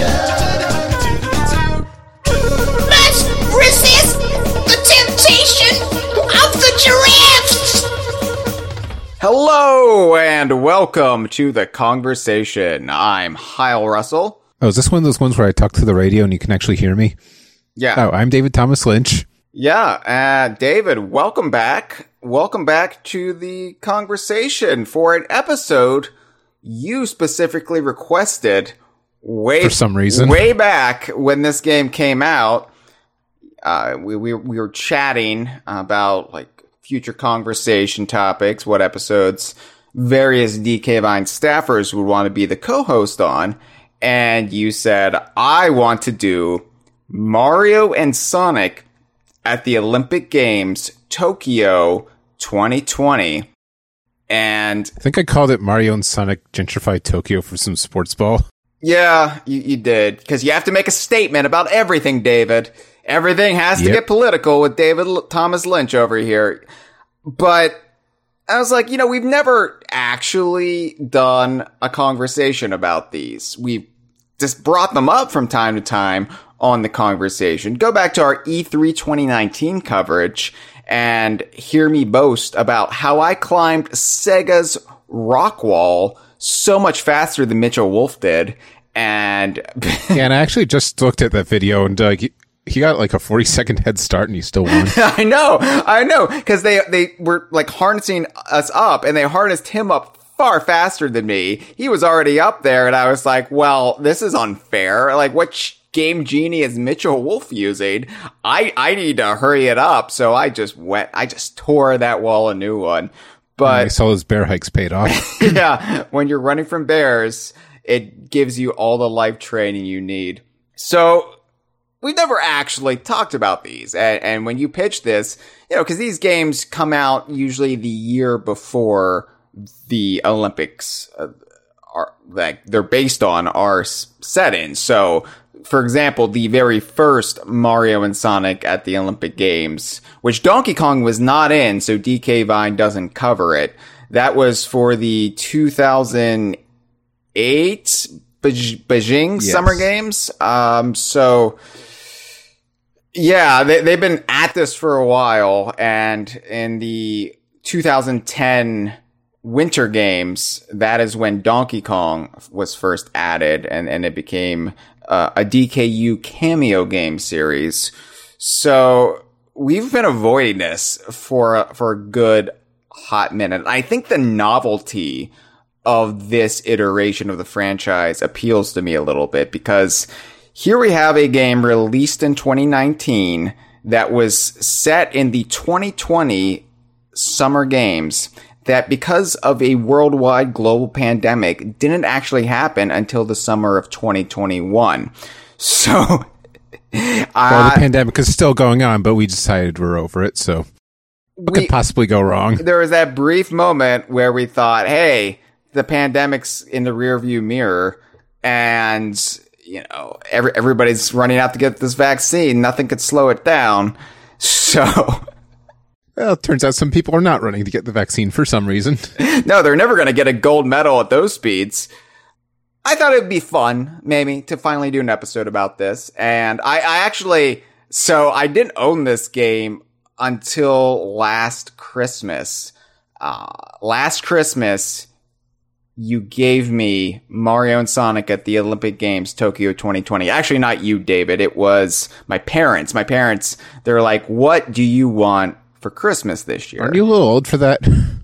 conversation. Let's resist the temptation of the giraffes! Hello and welcome to the conversation. I'm Hyle Russell. Oh, is this one of those ones where I talk to the radio and you can actually hear me? Yeah. Oh, I'm David Thomas Lynch. Yeah, uh, David, welcome back. Welcome back to the conversation for an episode you specifically requested way For some reason. way back when this game came out. Uh, we, we we were chatting about like future conversation topics, what episodes various DK Vine staffers would want to be the co-host on, and you said I want to do Mario and Sonic at the Olympic Games Tokyo 2020. And I think I called it Mario and Sonic Gentrify Tokyo for some sports ball. Yeah, you, you did. Because you have to make a statement about everything, David. Everything has to get political with David L- Thomas Lynch over here. But I was like, you know, we've never actually done a conversation about these. We've just brought them up from time to time on the conversation. Go back to our E E3 2019 coverage and hear me boast about how I climbed Sega's rock wall so much faster than Mitchell Wolf did. And Yeah, and I actually just looked at that video and uh, he, he got like a 40 second head start and he still won. I know, I know, because they they were like harnessing us up, and they harnessed him up far faster than me. He was already up there, and I was like, "Well, this is unfair. Like, what sh- game genie is Mitchell Wolf using? I I need to hurry it up." So I just went, I just tore that wall a new one. I But saw those bear hikes paid off. yeah, when you're running from bears, it gives you all the life training you need. So we've never actually talked about these. And, and when you pitch this, you know, because these games come out usually the year before the Olympics uh, are like they're based on are s- set in. So, for example, the very first Mario and Sonic at the Olympic Games, which Donkey Kong was not in, so DK Vine doesn't cover it. That was for the 2008 Beijing Yes. Summer Games. Um, so yeah, they, they've been at this for a while, and in the 2010 Winter Games, that is when Donkey Kong was first added, and, and it became uh, a DKU cameo game series. So we've been avoiding this for for a good hot minute. I think the novelty of this iteration of the franchise appeals to me a little bit because here we have a game released in 2019 that was set in the 2020 summer games that because of a worldwide global pandemic didn't actually happen until the summer of 2021. So well, uh, the pandemic is still going on, but we decided we're over it. So what we- could possibly go wrong? there was that brief moment where we thought, hey, the pandemic's in the rearview mirror and, you know, every, everybody's running out to get this vaccine. Nothing could slow it down. So, Well, it turns out some people are not running to get the vaccine for some reason. no, they're never going to get a gold medal at those speeds. I thought it'd be fun, maybe, to finally do an episode about this. And I, I actually, so I didn't own this game until last Christmas. Uh, last Christmas, you gave me Mario and Sonic at the Olympic Games Tokyo 2020. Actually, not you, David. It was my parents. My parents, they're like, what do you want for Christmas this year? Aren't you a little old for that?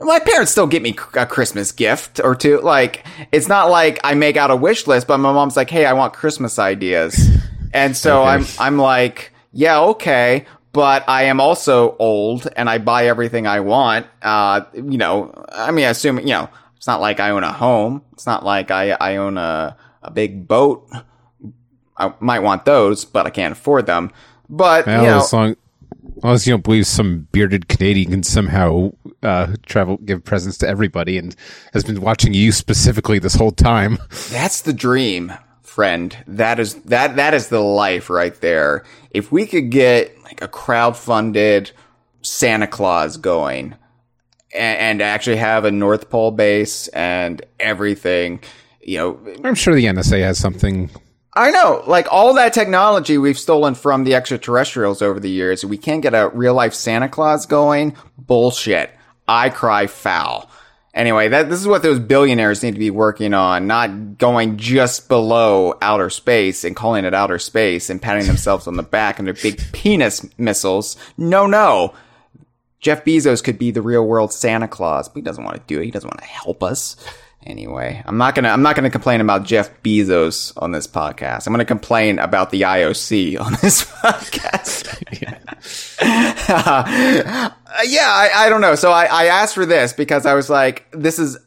my parents still get me a Christmas gift or two. Like, it's not like I make out a wish list, but my mom's like, "Hey, I want Christmas ideas," and so Okay. I'm I'm like, "Yeah, okay." But I am also old, and I buy everything I want. Uh, you know, I mean, assuming you know, it's not like I own a home. It's not like I I own a a big boat. I might want those, but I can't afford them. But Well, you know, as long as you don't believe some bearded Canadian can somehow uh, travel, give presents to everybody, and has been watching you specifically this whole time. That's the dream, friend. That is that that is the life right there. If we could get like a crowd-funded Santa Claus going and, and actually have a North Pole base and everything, you know, I'm sure the NSA has something. I know, like all that technology we've stolen from the extraterrestrials over the years. We can't get a real life Santa Claus going. Bullshit. I cry foul. Anyway, that this is what those billionaires need to be working on, not going just below outer space and calling it outer space and patting themselves on the back and their big penis missiles. No, no. Jeff Bezos could be the real world Santa Claus, but he doesn't want to do it. He doesn't want to help us. Anyway, I'm not gonna I'm not gonna complain about Jeff Bezos on this podcast. I'm gonna complain about the IOC on this podcast. uh, yeah, I, I don't know. So I, I asked for this because I was like, this is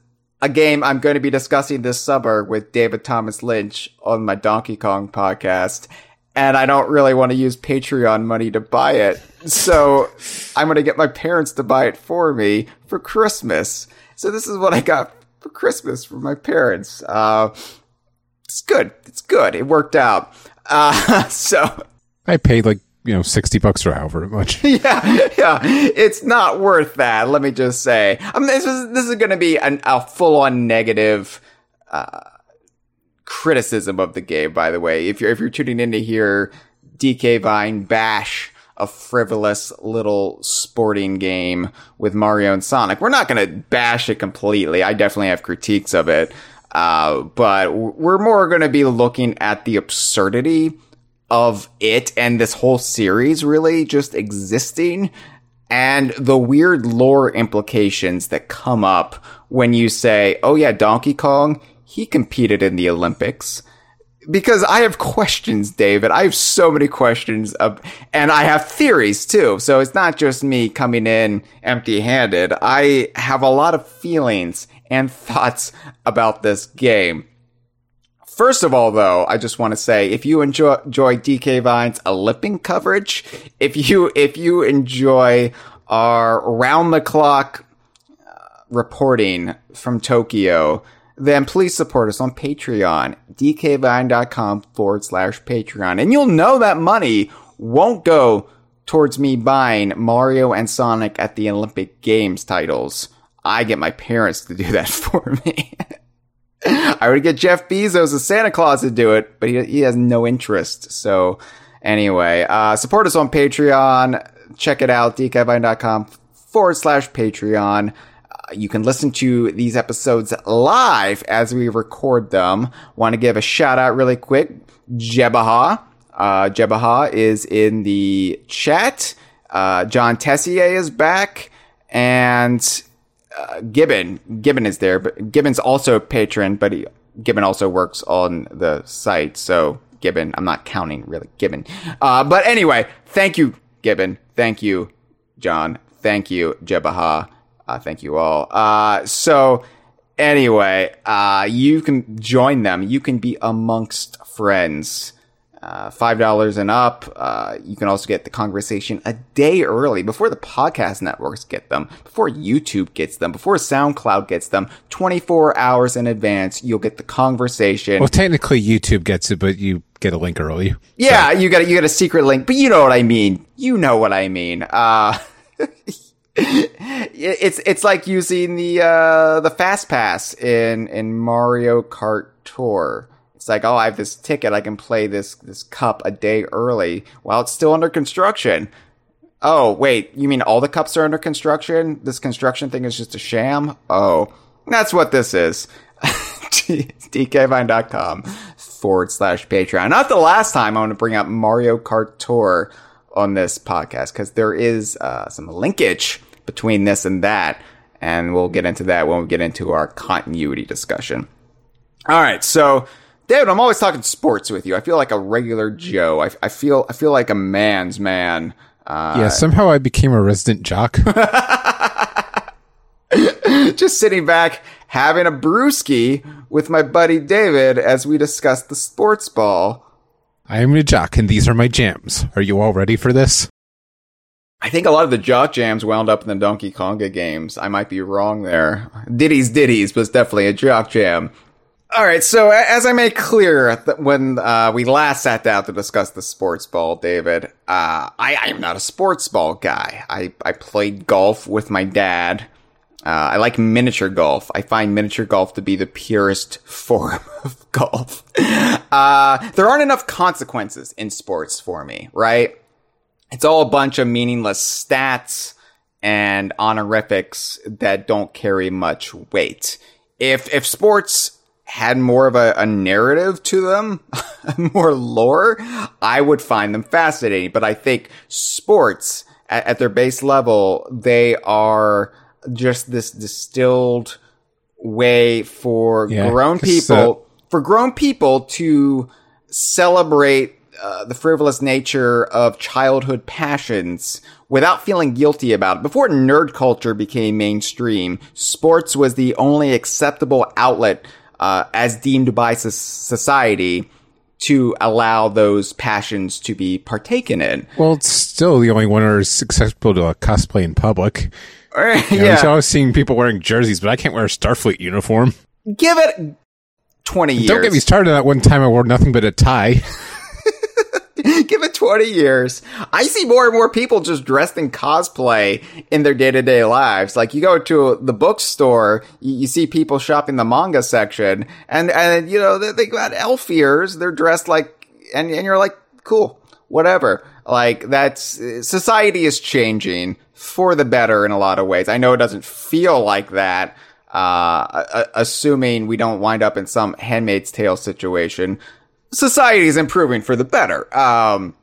a game I'm going to be discussing this summer with David Thomas Lynch on my Donkey Kong podcast. And I don't really want to use Patreon money to buy it. So I'm to get my parents to buy it for me for Christmas. So this is what I got for Christmas for my parents. Uh, it's good. It's good. It worked out. Uh, so I paid like you know sixty bucks or however much. yeah, yeah, it's not worth that. Let me just say. I mean, this is this is going to be an, a full on negative uh, criticism of the game. By the way, if you're if you're tuning in to hear DK Vine bash a frivolous little sporting game with Mario and Sonic, we're not going to bash it completely. I definitely have critiques of it. Uh, but we're more going to be looking at the absurdity of it and this whole series really just existing and the weird lore implications that come up when you say, oh yeah, Donkey Kong, he competed in the Olympics. Because I have questions, David. I have so many questions, of, and I have theories too. So it's not just me coming in empty handed. I have a lot of feelings and thoughts about this game. First of all, though, I just want to say if you enjoy, enjoy DK Vine's Olympic coverage, if you if you enjoy our round the clock uh, reporting from Tokyo, then please support us on Patreon, dkvine.com forward slash Patreon. And you'll know that money won't go towards me buying Mario and Sonic at the Olympic Games titles. I get my parents to do that for me. I would get Jeff Bezos as Santa Claus to do it, but he, he has no interest. So anyway, uh, support us on Patreon. Check it out, dkvine.com forward slash Patreon. You can listen to these episodes live as we record them. Want to give a shout out really quick. Jebaha. Uh, Jebaha is in the chat. Uh, John Tessier is back. And uh, Gibbon. Gibbon is there, but Gibbon's also a patron, but he, Gibbon also works on the site. So Gibbon, I'm not counting really Gibbon. Uh, but anyway, thank you, Gibbon. Thank you, John. Thank you, Jebaha. Uh, thank you all. Uh, so anyway, uh, you can join them. You can be amongst friends. Uh, five dollars and up. Uh, you can also get the conversation a day early before the podcast networks get them, before YouTube gets them, before SoundCloud gets them. Twenty four hours in advance, you'll get the conversation. Well, technically, YouTube gets it, but you get a link early. yeah, you got you got a secret link, but you know what I mean. You know what I mean. Uh, it's it's like using the uh, the fast pass in in Mario Kart Tour. It's like, oh, I have this ticket. I can play this this cup a day early while it's still under construction. Oh, wait, you mean all the cups are under construction? This construction thing is just a sham? Oh, that's what this is. DKVine.com forward slash Patreon. Not the last time I want to bring up Mario Kart Tour on this podcast because there is uh, some linkage between this and that. And we'll get into that when we get into our continuity discussion. All right, so David, I'm always talking sports with you. I feel like a regular Joe. I, I feel I feel like a man's man. Uh, Yeah, somehow I became a resident jock. just sitting back having a brewski with my buddy David as we discuss the sports ball. I am a jock, and these are my jams. Are you all ready for this? I think a lot of the jock jams wound up in the Donkey Konga games. I might be wrong there. Ditties Ditties was definitely a jock jam. All right, so as I made clear when uh, we last sat down to discuss the sports ball, David, uh, I, I am not a sports ball guy. I, I played golf with my dad Uh, I like miniature golf. I find miniature golf to be the purest form of golf. Uh, there aren't enough consequences in sports for me, right? It's all a bunch of meaningless stats and honorifics that don't carry much weight. If, if sports had more of a, a narrative to them, more lore, I would find them fascinating. But I think sports at, at their base level, they are just this distilled way for Yeah, grown 'cause, uh, people, for grown people to celebrate uh, the frivolous nature of childhood passions without feeling guilty about it. Before nerd culture became mainstream, sports was the only acceptable outlet uh, as deemed by so- society to allow those passions to be partaken in. Well, it's still the only one where it's acceptable to cosplay in public. You know, yeah. I was seeing people wearing jerseys, but I can't wear a Starfleet uniform. Give it 20 years. Don't get me started. That one time I wore nothing but a tie. Give it 20 years. I see more and more people just dressed in cosplay in their day to day lives. Like you go to the bookstore, you, you see people shopping the manga section and, and, you know, they, they got elf ears. They're dressed like, and, and you're like, cool, whatever. Like that's, society is changing for the better in a lot of ways. I know it doesn't feel like that. Uh, assuming we don't wind up in some Handmaid's Tale situation, society is improving for the better. Um,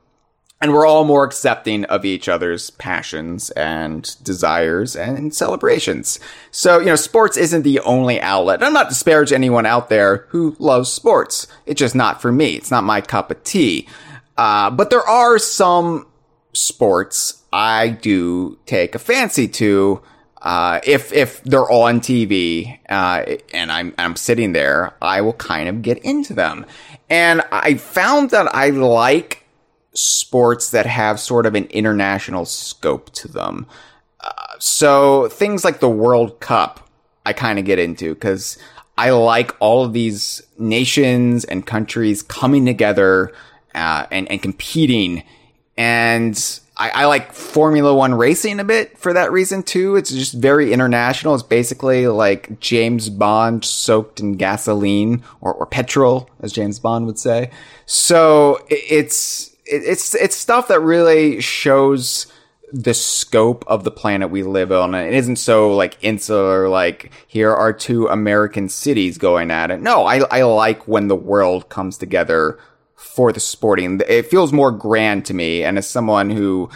and we're all more accepting of each other's passions and desires and celebrations. So, you know, sports isn't the only outlet. I'm not disparage anyone out there who loves sports. It's just not for me. It's not my cup of tea. Uh, but there are some sports I do take a fancy to. Uh, if, if they're on TV, uh, and I'm, I'm sitting there, I will kind of get into them. And I found that I like sports that have sort of an international scope to them. Uh, so things like the World Cup, I kind of get into because I like all of these nations and countries coming together uh, and and competing, and I, I like Formula One racing a bit for that reason too. It's just very international. It's basically like James Bond soaked in gasoline or, or petrol, as James Bond would say. So it, it's it, it's it's stuff that really shows the scope of the planet we live on. It isn't so like insular, like here are two American cities going at it. No, I, I like when the world comes together for the sporting. It feels more grand to me. And as someone who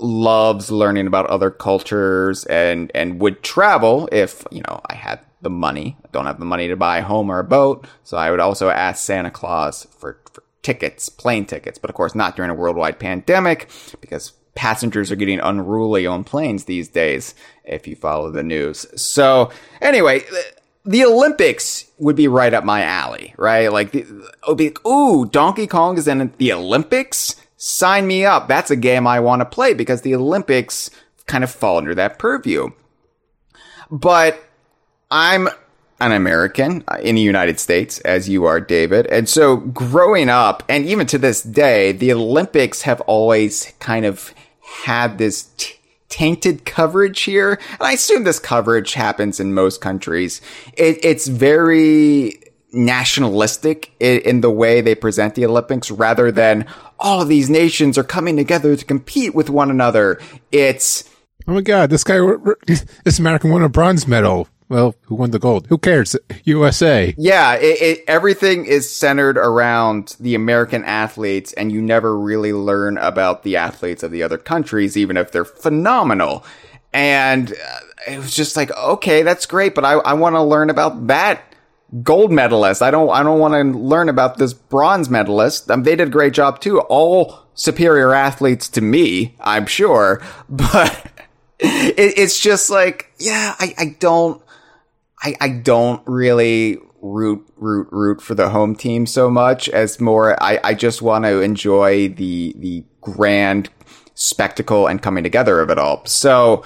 loves learning about other cultures and, and would travel if, you know, I had the money. I don't have the money to buy a home or a boat. So I would also ask Santa Claus for, for tickets, plane tickets, but of course not during a worldwide pandemic because passengers are getting unruly on planes these days if you follow the news. So anyway, the Olympics would be right up my alley, right? Like, the, it would be like, ooh, Donkey Kong is in the Olympics? Sign me up. That's a game I want to play because the Olympics kind of fall under that purview. But I'm an American in the United States, as you are, David. And so growing up, and even to this day, the Olympics have always kind of had this t- tainted coverage here. And I assume this coverage happens in most countries. It, it's very nationalistic in, in the way they present the Olympics rather than all of these nations are coming together to compete with one another. It's, Oh my God, this guy, this American won a bronze medal. Well, who won the gold? Who cares? USA. Yeah, it, it, everything is centered around the American athletes, and you never really learn about the athletes of the other countries, even if they're phenomenal. And uh, it was just like, okay, that's great, but I, I want to learn about that gold medalist. I don't, I don't want to learn about this bronze medalist. Um, they did a great job too. All superior athletes to me, I'm sure, but it, it's just like, yeah, I, I don't, I, I don't really root root root for the home team so much as more I, I just want to enjoy the the grand spectacle and coming together of it all. So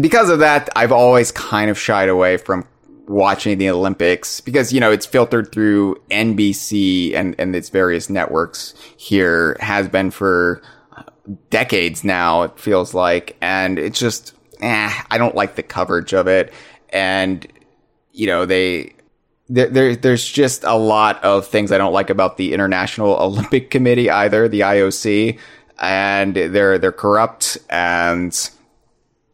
because of that, I've always kind of shied away from watching the Olympics because, you know, it's filtered through NBC and, and its various networks here has been for decades now, it feels like. And it's just, eh, I don't like the coverage of it. And, you know, they, there, there, there's just a lot of things I don't like about the International Olympic Committee either, the IOC, and they're, they're corrupt. And,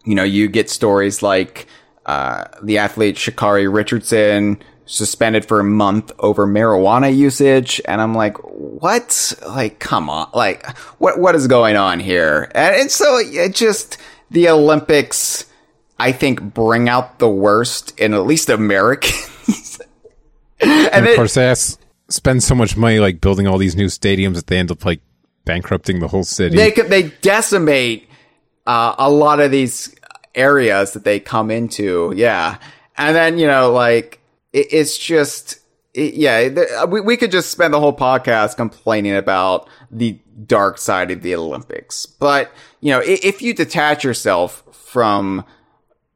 you know, you get stories like, uh, the athlete Sha'Carri Richardson suspended for a month over marijuana usage. And I'm like, what? Like, come on. Like, what, what is going on here? And, and so it just, the Olympics, I think, bring out the worst in at least Americans. And, and of it- course, they ask, spend so much money like building all these new stadiums that they end up like bankrupting the whole city. they they decimate uh, a lot of these areas that they come into. Yeah, and then you know, like it, it's just it, yeah. The, we we could just spend the whole podcast complaining about the dark side of the Olympics, but you know, if you detach yourself from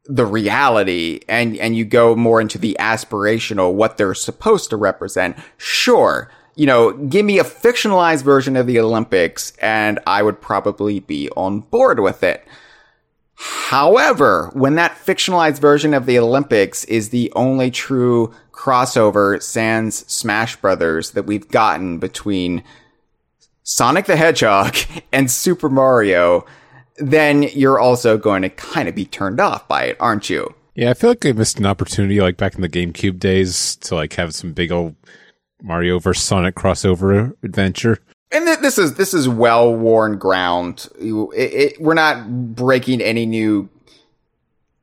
the reality and and you go more into the aspirational what they're supposed to represent. Sure you know give me a fictionalized version of the olympics and i would probably be on board with it. However when that fictionalized version of the olympics is the only true crossover sans smash brothers that we've gotten between sonic the hedgehog and super mario then you're also going to kind of be turned off by it, aren't you? yeah, I feel like I missed an opportunity like back in the GameCube days to like have some big old Mario versus Sonic crossover adventure. And th- this is this is well worn ground. It- it- we're not breaking any new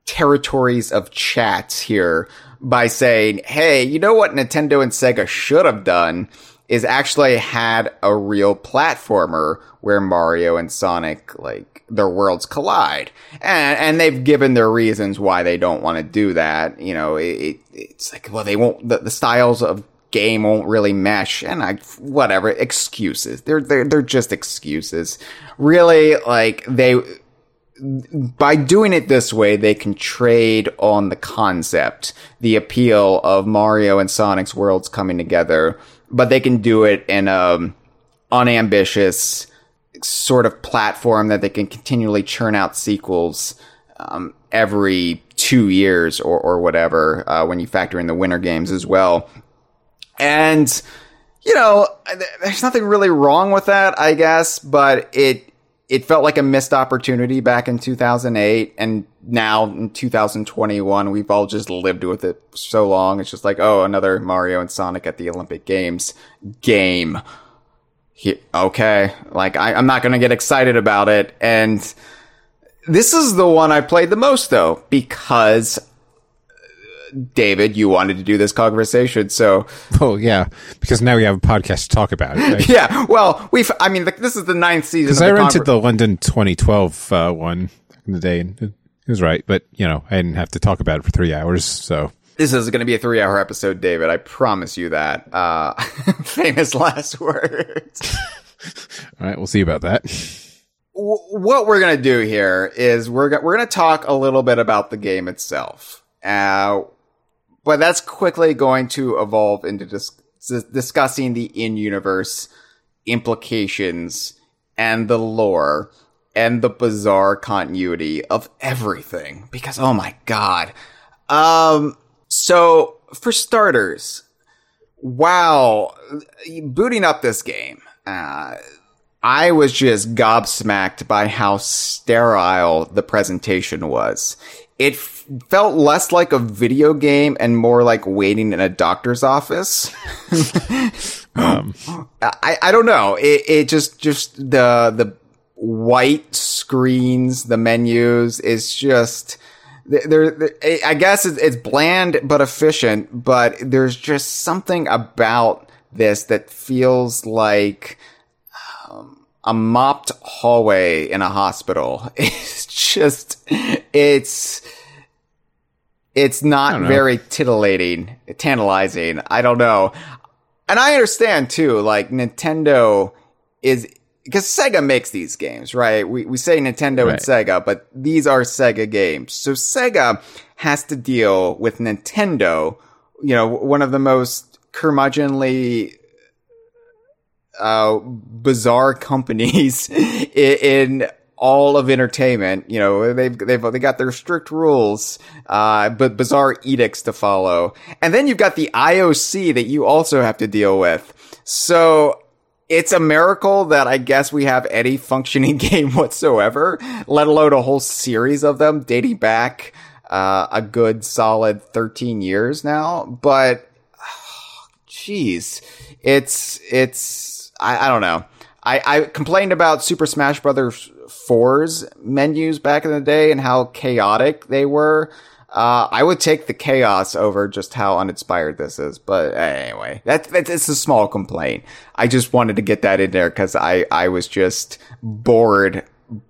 territories of chats here by saying, "Hey, you know what Nintendo and Sega should have done is actually had a real platformer where Mario and Sonic like their worlds collide." And and they've given their reasons why they don't want to do that. You know, it, it, it's like, well, they won't the, the styles of game won't really mesh and I whatever excuses. They're they're they're just excuses. Really like they by doing it this way, they can trade on the concept, the appeal of Mario and Sonic's worlds coming together, but they can do it in a unambitious sort of platform that they can continually churn out sequels um, every two years or, or whatever uh, when you factor in the winter games as well. And you know, there's nothing really wrong with that, I guess, but it it felt like a missed opportunity back in 2008 and now in 2021 we've all just lived with it so long. It's just like oh another mario and sonic at the olympic games game. He- okay like I, i'm not gonna get excited about it. And this is the one i played the most though because david you wanted to do this conversation so Oh yeah, because now we have a podcast to talk about. Right? yeah well we've i mean th- this is the ninth season Because I rented conver- the London 2012 uh, one back in the day, and it was right. But you know, I didn't have to talk about it for three hours. So This is going to be a three hour episode, David. I promise you that. Uh, famous last words. all right, we'll see about that. What we're going to do here is we're, go- we're going to talk a little bit about the game itself. Uh, but that's quickly going to evolve into dis- dis- discussing the in universe implications and the lore and the bizarre continuity of everything. Because, oh my god. Um, so for starters, wow, booting up this game, uh, I was just gobsmacked by how sterile the presentation was. It f- felt less like a video game and more like waiting in a doctor's office. I, I don't know. It, it just, just the, the white screens, the menus is just, there, there I guess it's, bland but efficient, but there's just something about this that feels like um, a mopped hallway in a hospital. It's just, it's, it's not very titillating, tantalizing. I don't know. And I understand too, like Nintendo is, because Sega makes these games, right? We, we say Nintendo Right. and Sega, but these are Sega games. So Sega has to deal with Nintendo, you know, one of the most curmudgeonly, uh, bizarre companies i- in all of entertainment. You know, they've, they've, they got their strict rules, uh, but bizarre edicts to follow. And then you've got the IOC that you also have to deal with. So it's a miracle that I guess we have any functioning game whatsoever, let alone a whole series of them dating back, uh, a good solid 13 years now. But, jeez, it's, it's, I, I don't know. I, I complained about Super Smash Brothers 4's menus back in the day and how chaotic they were. Uh, I would take the chaos over just how uninspired this is. But anyway, that's, that's it's a small complaint. I just wanted to get that in there because I, I was just bored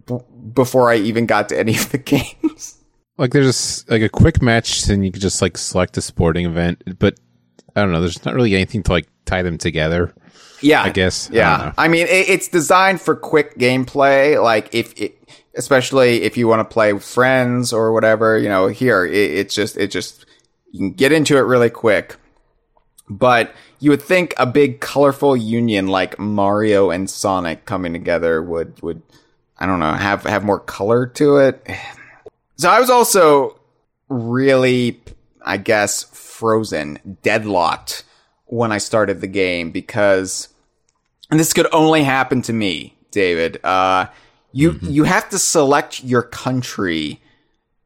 b- before I even got to any of the games. Like there's like a quick match, and you can just like select a sporting event, but I don't know. There's not really anything to like tie them together. Yeah, I guess. Yeah, know. I, mean, it, it's designed for quick gameplay. Like if, it, especially if you want to play with friends or whatever, you know, here it, it's just it just you can get into it really quick. But you would think a big colorful union like Mario and Sonic coming together would would I don't know have have more color to it. So I was also really, I guess, frozen, deadlocked when I started the game because, and this could only happen to me, David. Uh, you you have to select your country,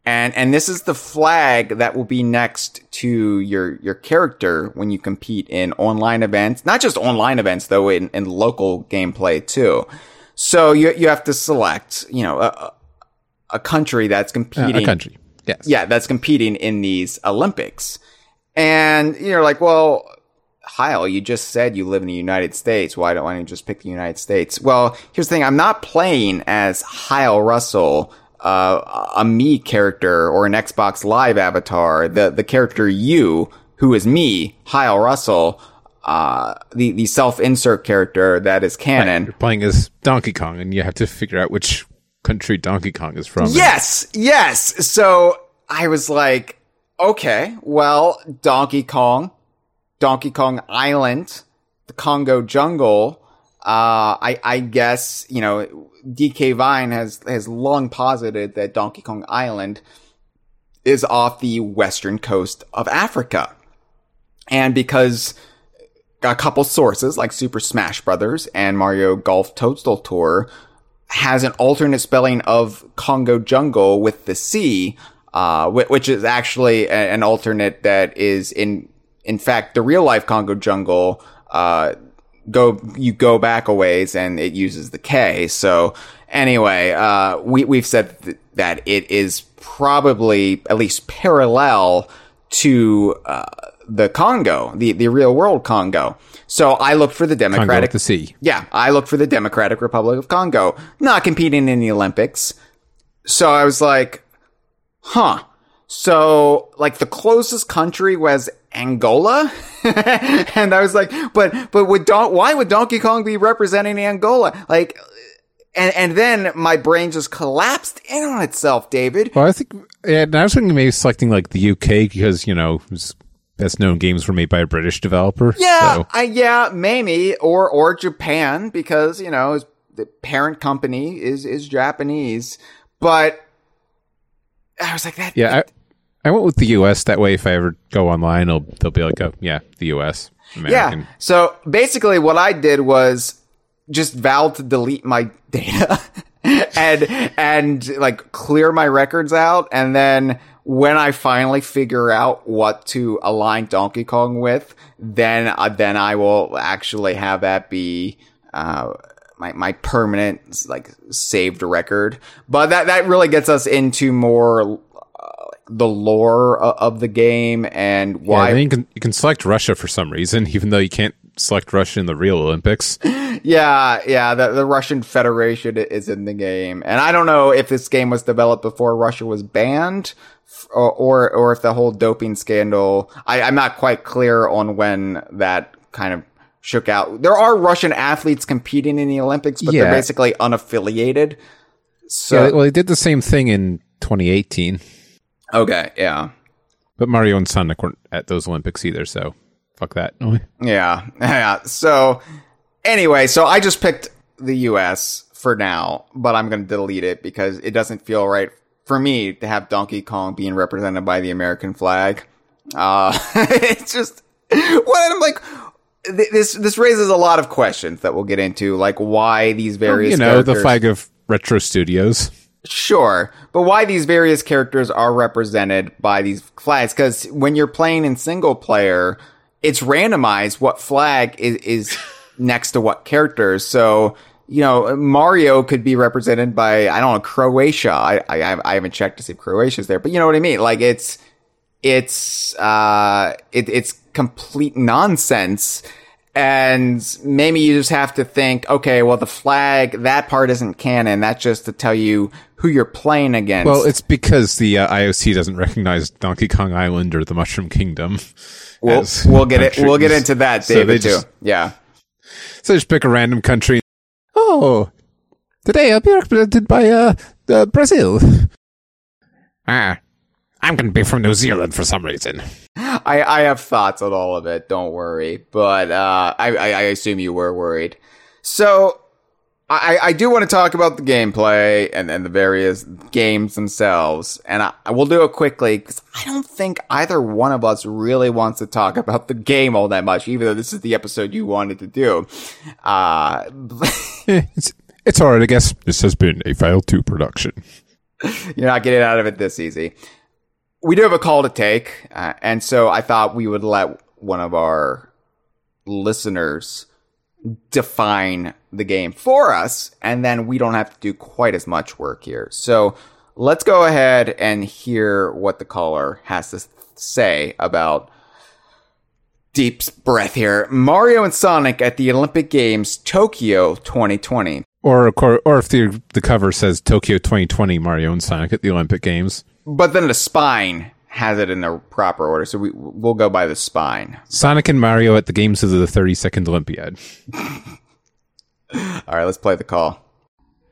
and and this is the flag that will be next to your your character when you compete in online events. Not just online events though, in, in local gameplay too. So you you have to select, you know, a, a country that's Uh, competing a country. Yes. yeah, that's competing in these Olympics. And you're like, well, Hyle, you just said you live in the United States. Why don't, you just pick the United States? Well, here's the thing. I'm not playing as Hyle Russell, uh, a me character or an Xbox Live avatar. The, the character you, who is me, Hyle Russell, uh, the, the self-insert character that is canon. You're playing as Donkey Kong, and you have to figure out which country Donkey Kong is from. Yes, yes. So I was like, okay, well, Donkey Kong, Donkey Kong Island, the Congo jungle. Uh, I, I guess, you know, DK Vine has, has long posited that Donkey Kong Island is off the western coast of Africa. And because a couple sources like Super Smash Brothers and Mario Golf Toadstool Tour has an alternate spelling of Congo jungle with the C, uh, which is actually an alternate that is in, in fact, the real life Congo jungle, uh, go, you go back a ways and it uses the K. So anyway, uh, we, we've said th- that it is probably at least parallel to, uh, the Congo, the, the real world Congo. So I looked for the Democratic the C. yeah, I looked for the Democratic Republic of Congo, not competing in the Olympics. So I was like, huh. So like the closest country was Angola, and I was like, but but would Don- why would Donkey Kong be representing Angola? Like, and and then my brain just collapsed in on itself, David. Well, I think, and I was thinking maybe selecting like the UK because you know best known games were made by a British developer. Yeah, so- I, yeah, maybe or or Japan because you know the parent company is is Japanese, but I was like that. yeah. I, I went with the US. That way, if I ever go online, it'll they'll be like, oh, yeah, the US. American. yeah. So basically, what I did was just vowed to delete my data and and like clear my records out, and then when I finally figure out what to align Donkey Kong with, then uh, then I will actually have that be. Uh, my, my permanent like saved record, but that that really gets us into more the lore of the game and Yeah, why then you can you can select Russia for some reason, even though you can't select Russia in the real Olympics. Yeah, yeah, the, the Russian Federation is in the game. And I don't know if this game was developed before Russia was banned or, or, or if the whole doping scandal, I, I'm not quite clear on when that kind of shook out. There are Russian athletes competing in the Olympics, but they're basically unaffiliated. So, yeah, well, they did the same thing in 2018, okay, yeah. but Mario and Sonic weren't at those Olympics either. So fuck that. Yeah, yeah. So anyway, so I just picked the U.S. for now, but I'm going to delete it because it doesn't feel right for me to have Donkey Kong being represented by the American flag. Uh, it's just, what I'm like, th- this, this raises a lot of questions that we'll get into, like why these various, you know, the flag of Retro Studios. Sure, but why these various characters are represented by these flags? Because when you're playing in single player, it's randomized what flag is, is next to what characters. So you know, Mario could be represented by I don't know Croatia. I I, I haven't checked to see if Croatia's there, but you know what I mean. Like it's it's uh it, it's complete nonsense. And maybe you just have to think, okay, well, the flag, that part isn't canon. That's just to tell you who you're playing against. Well, it's because the uh, IOC doesn't recognize Donkey Kong Island or the Mushroom Kingdom. we'll, we'll get it. We'll get into that, So they David, too. just- Yeah. So just pick a random country. Oh, today I'll be represented by uh, uh Brazil. Ah, I'm gonna be from New Zealand for some reason. I, I have thoughts on all of it. Don't worry. But, uh, I, I, assume you were worried. So, I, I do want to talk about the gameplay and, and the various games themselves. And I, I will do it quickly because I don't think either one of us really wants to talk about the game all that much, even though this is the episode you wanted to do. Uh, it's it's alright, I guess. This has been a File Two production. You're not getting out of it this easy. We do have a call to take, uh, and so I thought we would let one of our listeners define the game for us, and then we don't have to do quite as much work here. So let's go ahead and hear what the caller has to say about deep breath here. Mario and Sonic at the Olympic Games Tokyo 2020. Or or if the the cover says Tokyo 2020 Mario and Sonic at the Olympic Games. But then the spine has it in the proper order, so we we'll go by the spine. Sonic and Mario at the Games of the 32nd Olympiad. All right, let's play the call.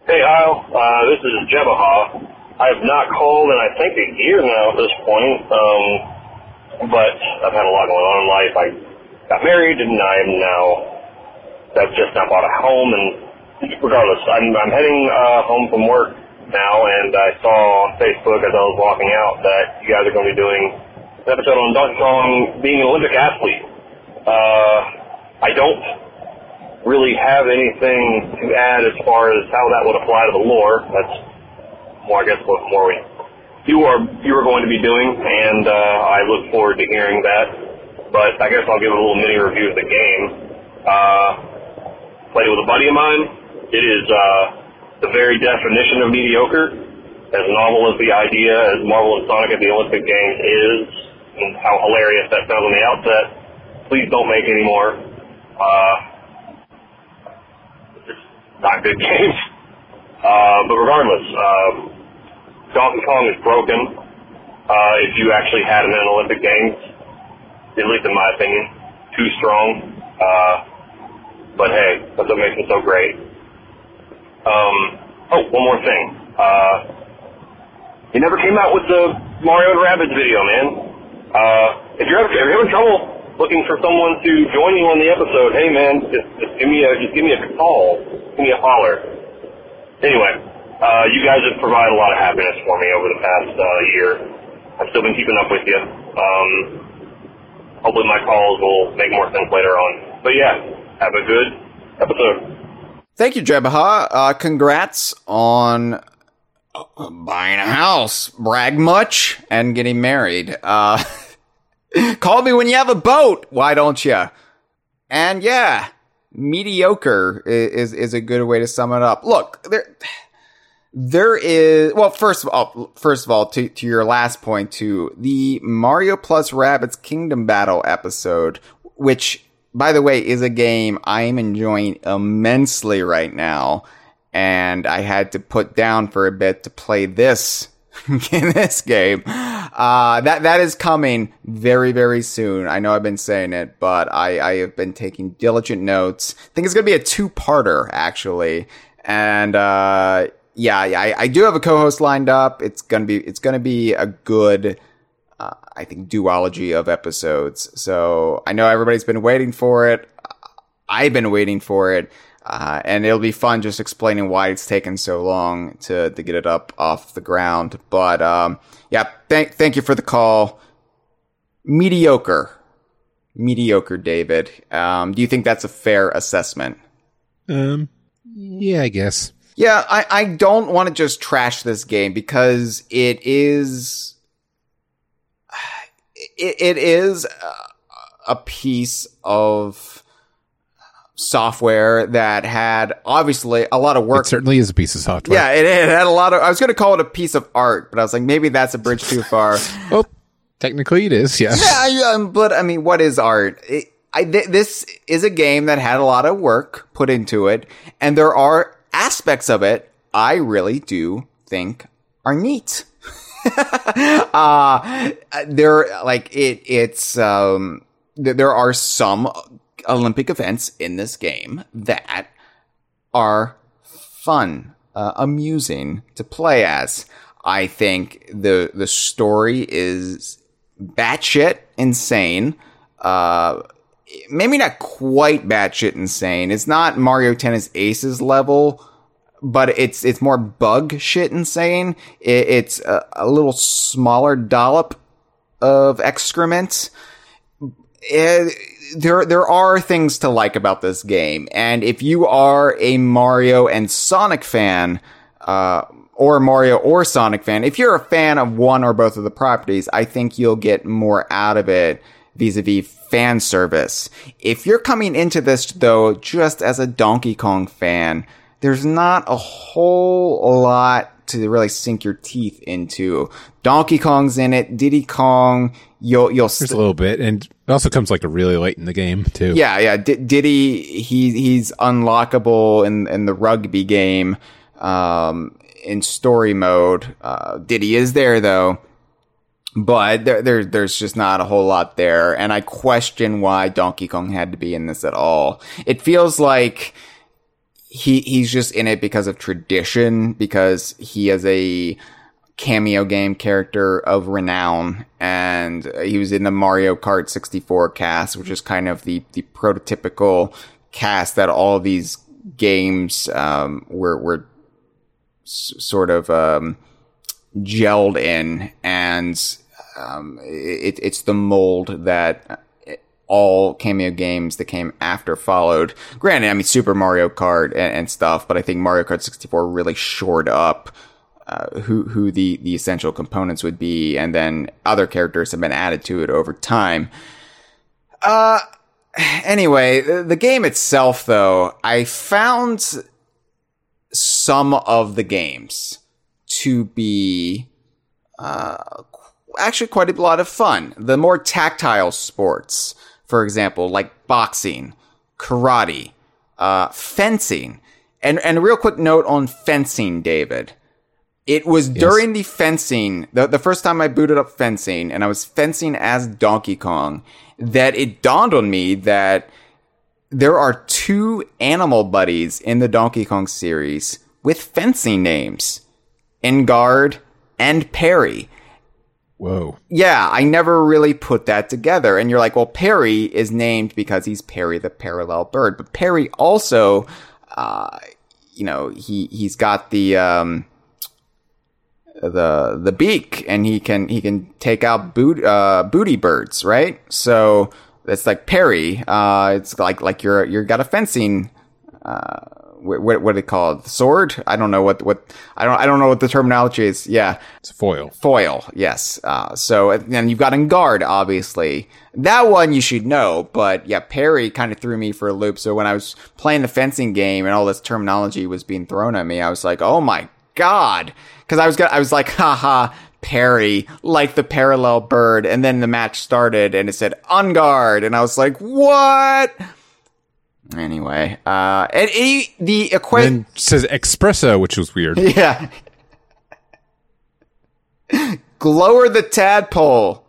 Hey, Hyle. Uh, this is Jebaha. I have not called in, I think, a year now at this point. Um, but I've had a lot going on in life. I got married, and I am now. I've just now bought a home, and regardless, I'm, I'm heading uh, home from work now, and I saw on Facebook as I was walking out that you guys are going to be doing an episode on Donkey Kong being an Olympic athlete. Uh, I don't really have anything to add as far as how that would apply to the lore. That's more, I guess, what more we you are you are going to be doing, and uh, I look forward to hearing that. But I guess I'll give a little mini review of the game. Uh, played it with a buddy of mine. It is uh, the very definition of mediocre. As novel as the idea, as Marvel and Sonic at the Olympic Games is, and how hilarious that sounds on the outset, please don't make any more. Uh, not good games. Uh, but regardless, uh, Donkey Kong is broken. Uh, if you actually had him in an Olympic Games, at least in my opinion, too strong. Uh, but hey, that's what makes him so great. Um, oh, one more thing. Uh, he never came out with the Mario and Rabbids video, man. Uh, if you're, if you're having trouble looking for someone to join you on the episode, hey man, just, just give me a just give me a call, give me a holler. Anyway, uh, you guys have provided a lot of happiness for me over the past uh, year. I've still been keeping up with you. Um, hopefully my calls will make more sense later on. But yeah, have a good episode. Thank you, Jebaha. Uh, congrats on uh, buying a house, brag much, and getting married. Uh, call me when you have a boat. Why don't you? And yeah, mediocre is is a good way to sum it up. Look, there there is well first of all first of all to, to your last point to the mario plus Rabbids kingdom battle episode which by the way is a game i am enjoying immensely right now and i had to put down for a bit to play this this game. Uh that that is coming very very soon. I know i've been saying it but i i have been taking diligent notes. I think it's gonna be a two-parter actually. And uh yeah, yeah, I, I do have a co-host lined up. It's gonna be it's gonna be a good, uh, I think, duology of episodes. So I know everybody's been waiting for it. I've been waiting for it. Uh, and it'll be fun just explaining why it's taken so long to, to get it up off the ground. But um, yeah, thank thank you for the call. Mediocre, mediocre, David. Um, do you think that's a fair assessment? Um, yeah, I guess. Yeah, I, I don't want to just trash this game because it is it, it is a piece of software that had obviously a lot of work. It certainly is a piece of software. yeah, it, it had a lot of. I was going to call it a piece of art, but I was like, maybe that's a bridge too far. Well, technically it is. Yeah. Yeah, um, but I mean, what is art? It, I, th- this is a game that had a lot of work put into it, and there are aspects of it I really do think are neat. uh, there, like it, it's, um, th- there are some Olympic events in this game that are fun, uh, amusing to play as. I think the the story is batshit insane. Uh, maybe not quite batshit insane. It's not Mario Tennis Aces level, but it's it's more bug shit insane. It, it's a, a little smaller dollop of excrement. It, there there are things to like about this game, and if you are a Mario and Sonic fan, uh, or Mario or Sonic fan, if you're a fan of one or both of the properties, I think you'll get more out of it vis-a-vis fan service. If you're coming into this though just as a Donkey Kong fan, there's not a whole lot to really sink your teeth into. Donkey Kong's in it, Diddy Kong, you'll you'll There's a little bit, and it also comes like a really late in the game too. yeah, yeah. D- Diddy, he he's unlockable in in the rugby game, um, in story mode. Uh, Diddy is there though, but there, there there's just not a whole lot there, and I question why Donkey Kong had to be in this at all. It feels like he he's just in it because of tradition, because he is a cameo game character of renown, and he was in the Mario Kart 64 cast, which is kind of the the prototypical cast that all these games um, were were s- sort of um, gelled in, and um, it, it's the mold that all cameo games that came after followed. Granted, I mean Super Mario Kart and, and stuff, but I think Mario Kart 64 really shored up uh, who who the the essential components would be, and then other characters have been added to it over time. Uh, anyway, the, the game itself, though, I found some of the games to be uh, actually quite a lot of fun. The more tactile sports, for example, like boxing, karate, uh, fencing, and and a real quick note on fencing, David. It was during the fencing, the, the first time I booted up fencing, and I was fencing as Donkey Kong, that it dawned on me that there are two animal buddies in the Donkey Kong series with fencing names Enguarde and Parry. Whoa. Yeah, I never really put that together. And you're like, well, Parry is named because he's Parry the parallel bird. But Parry also, uh, you know, he, he's got the, um, the, the beak and he can, he can take out boot, uh, booty birds, right? So it's like Perry. Uh, it's like, like you're, you're got a fencing, uh, what, what, what do they call it? Sword? I don't know what, what, I don't, I don't know what the terminology is. Yeah It's foil. foil yes uh, so then you've got Enguarde obviously that one you should know but yeah perry kind of threw me for a loop so when i was playing the fencing game and all this terminology was being thrown at me i was like oh my god because i was gonna, i was like haha Parry, like the parallel bird, and then the match started and it said en garde and I was like, what? Anyway, uh, and he, the equation, says espresso, which was weird. yeah. Glower the tadpole.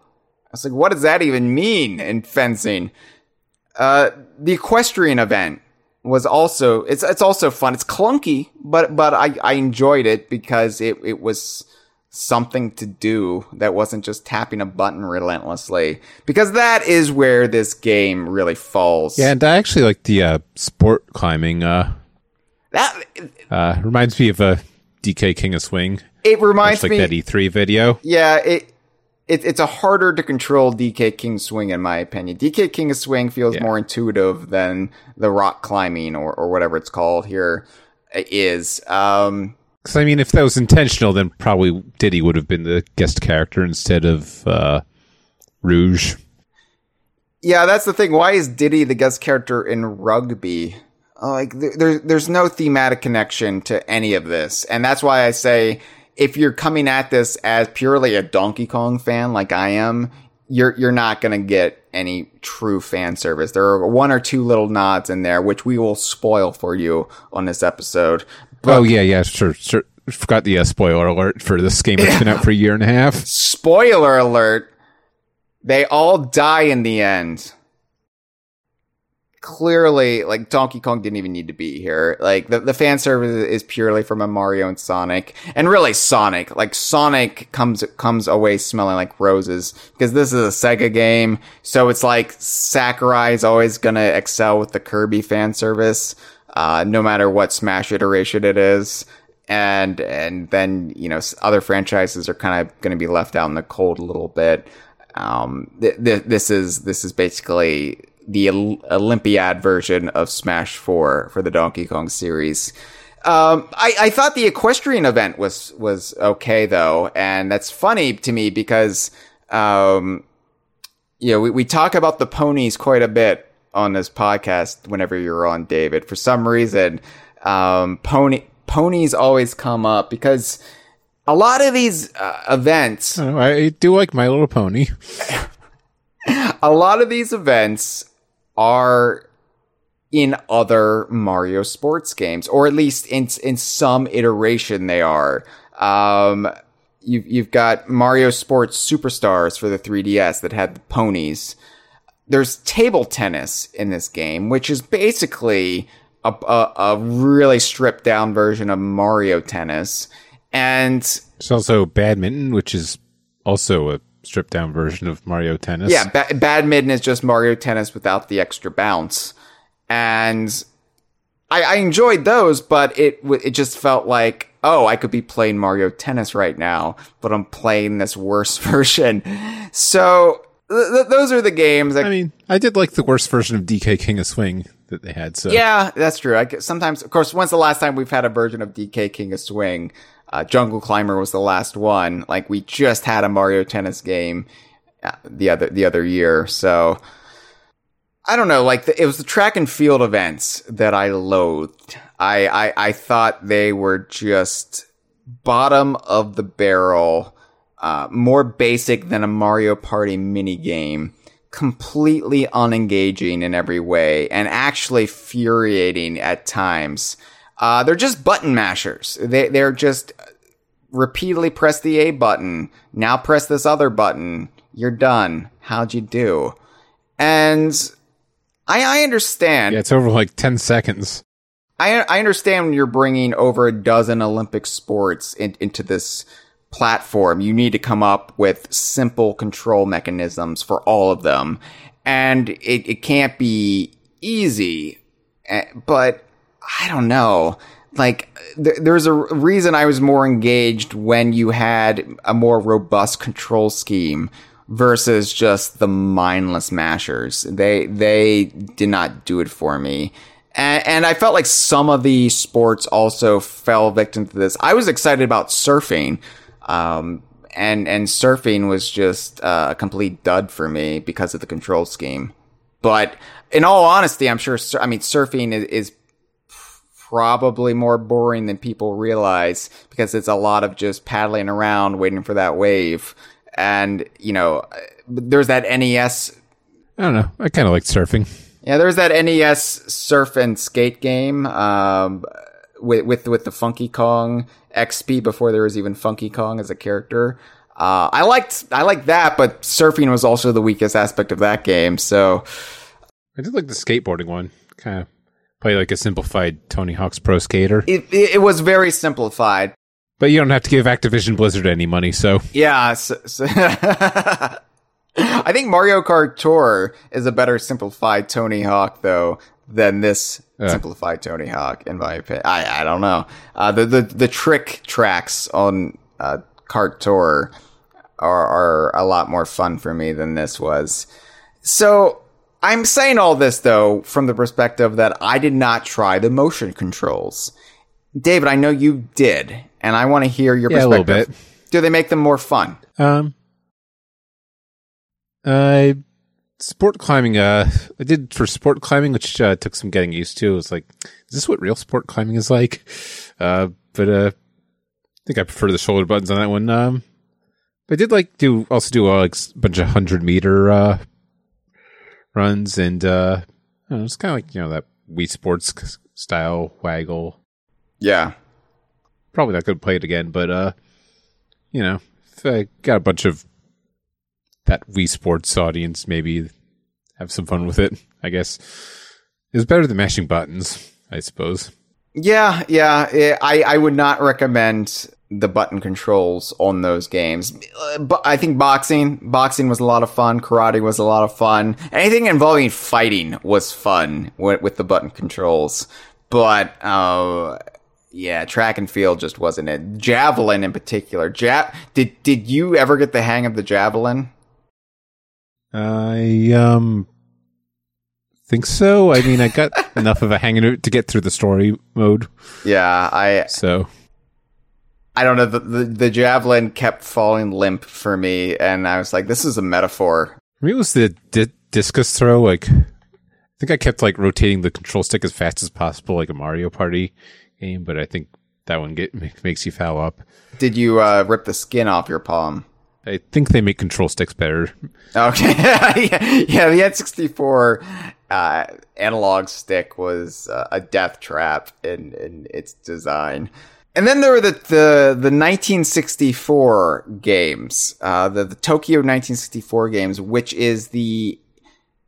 I was like, what does that even mean in fencing? Uh, the equestrian event was also it's it's also fun. It's clunky, but but I, I enjoyed it because it, it was something to do that wasn't just tapping a button relentlessly. Because that is where this game really falls. Yeah, and I actually like the uh, sport climbing uh, That Uh, reminds me of a DK King of Swing. it reminds like me. that E3 video. Yeah, it, it it's a harder to control DK King Swing in my opinion. DK King of Swing feels Yeah. more intuitive than the rock climbing or, or whatever it's called here is. Um, Because I mean, if that was intentional, then probably Diddy would have been the guest character instead of uh, Rouge. yeah, that's the thing. Why is Diddy the guest character in rugby? Uh, Like there, there, there's no thematic connection to any of this, and that's why I say if you're coming at this as purely a Donkey Kong fan, like I am, you're you're not gonna get any true fan service. There are one or two little nods in there, which we will spoil for you on this episode. But oh yeah, yeah, sure, sure. Forgot the uh, spoiler alert for this game that's been out for a year and a half. spoiler alert, they all die in the end. Clearly, like Donkey Kong didn't even need to be here. Like the, the fan service is purely from a Mario and Sonic, and really Sonic. Like Sonic comes comes away smelling like roses because this is a Sega game, so it's like Sakurai is always gonna excel with the Kirby fan service, uh, no matter what Smash iteration it is and and then you know other franchises are kind of going to be left out in the cold a little bit. Um, th- th- this is this is basically the Ol- Olympiad version of Smash Four for the Donkey Kong series. Um, I, I thought the equestrian event was was okay though, and that's funny to me because um, you know we, we talk about the ponies quite a bit on this podcast whenever you're on, David. For some reason, um, pony ponies always come up because a lot of these uh, events, I, don't I do like My Little Pony. a lot of these events are in other Mario sports games, or at least in in some iteration they are. Um, you've you've got Mario Sports Superstars for the 3DS that had the ponies. There's table tennis in this game, which is basically a, a, a really stripped down version of Mario Tennis, and There's also Badminton, which is also a stripped down version of Mario Tennis. Yeah, ba- badminton is just Mario Tennis without the extra bounce, and I, I enjoyed those, but it w- it just felt like oh, I could be playing Mario Tennis right now, but I'm playing this worse version. So th- th- those are the games. That, I mean, I did like the worst version of DK King of Swing that they had. So yeah, that's true. I sometimes, of course, when's the last time we've had a version of DK King of Swing? Uh, Jungle Climber was the last one. Like we just had a Mario Tennis game uh, the other the other year, so. I don't know, like the, it was the track and field events that I loathed. I, I I thought they were just bottom of the barrel, uh, more basic than a Mario Party mini game, completely unengaging in every way, and actually infuriating at times. Uh, they're just button mashers. They they're just repeatedly press the A button. Now press this other button. You're done. How'd you do? And I, I understand. yeah, it's over like ten seconds. I, I understand when you're bringing over a dozen Olympic sports in, into this platform, you need to come up with simple control mechanisms for all of them. And it, it can't be easy, eh, but I don't know. Like, th- there's a reason I was more engaged when you had a more robust control scheme versus just the mindless mashers. They, they did not do it for me. And, and I felt like some of the sports also fell victim to this. I was excited about surfing. Um, and, and surfing was just uh, a complete dud for me because of the control scheme. But in all honesty, I'm sure, sur- I mean, surfing is, is probably more boring than people realize because it's a lot of just paddling around waiting for that wave. And, you know, there's that NES I don't know. I kind of liked surfing. yeah, there's that NES surf and skate game um, with with with the Funky Kong XP before there was even Funky Kong as a character. Uh, I liked I liked that, but surfing was also the weakest aspect of that game. So I did like the skateboarding one. Kind of play like a simplified Tony Hawk's Pro Skater. it it, it was very simplified. But you don't have to give Activision Blizzard any money, so Yeah. So, so I think Mario Kart Tour is a better simplified Tony Hawk though than this simplified Tony Hawk in my opinion. I I don't know. Uh, the the the trick tracks on uh, Kart Tour are are a lot more fun for me than this was. So I'm saying all this though from the perspective that I did not try the motion controls. David, I know you did, and I want to hear your Yeah, a little perspective. Do they make them more fun? Um, I sport climbing. Uh, I did for sport climbing, which uh, took some getting used to. It was like, is this what real sport climbing is like? Uh, but uh, I think I prefer the shoulder buttons on that one. Um, I did like do also do uh, like a bunch of hundred meter uh runs, and uh, know, it's kind of like you know that Wii Sports style waggle. Yeah. Probably not to play it again, but uh, you know, if I got a bunch of that Wii Sports audience, maybe have some fun with it. I guess it's better than mashing buttons, I suppose. Yeah, yeah. I, I would not recommend the button controls on those games. Uh, But I think boxing, boxing was a lot of fun. Karate was a lot of fun. Anything involving fighting was fun with, with the button controls. But, uh, yeah, track and field just wasn't it. Javelin in particular. Ja- did, did you ever get the hang of the javelin? I um think so. I mean, I got enough of a hang of to get through the story mode. Yeah, I, So I don't know. The, the, the javelin kept falling limp for me. And I was like, this is a metaphor. for me, it was the di- discus throw. Like, I think I kept like rotating the control stick as fast as possible, like a Mario Party game. But I think that one get make, makes you foul up. Did you uh, rip the skin off your palm? I think they make control sticks better. Okay, yeah, yeah. The N64 uh, analog stick was uh, a death trap in in its design. And then there were the the, the 1964 games, uh, the the Tokyo 1964 games, which is the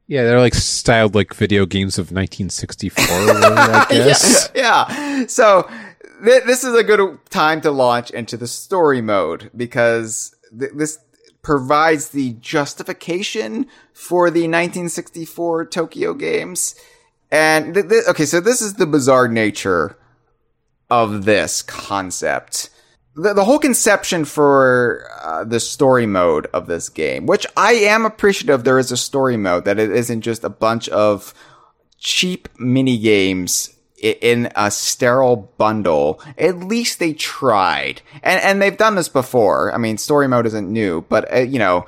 Yeah, they're like styled like video games of 1964. I guess. yeah. So th- this is a good time to launch into the story mode because th- this provides the justification for the 1964 Tokyo games. And th- th- okay, so this is the bizarre nature of this concept. The, the whole conception for uh, the story mode of this game, which I am appreciative there is a story mode, that it isn't just a bunch of cheap mini games in a sterile bundle. At least they tried, and and they've done this before. I mean, story mode isn't new, but uh, you know,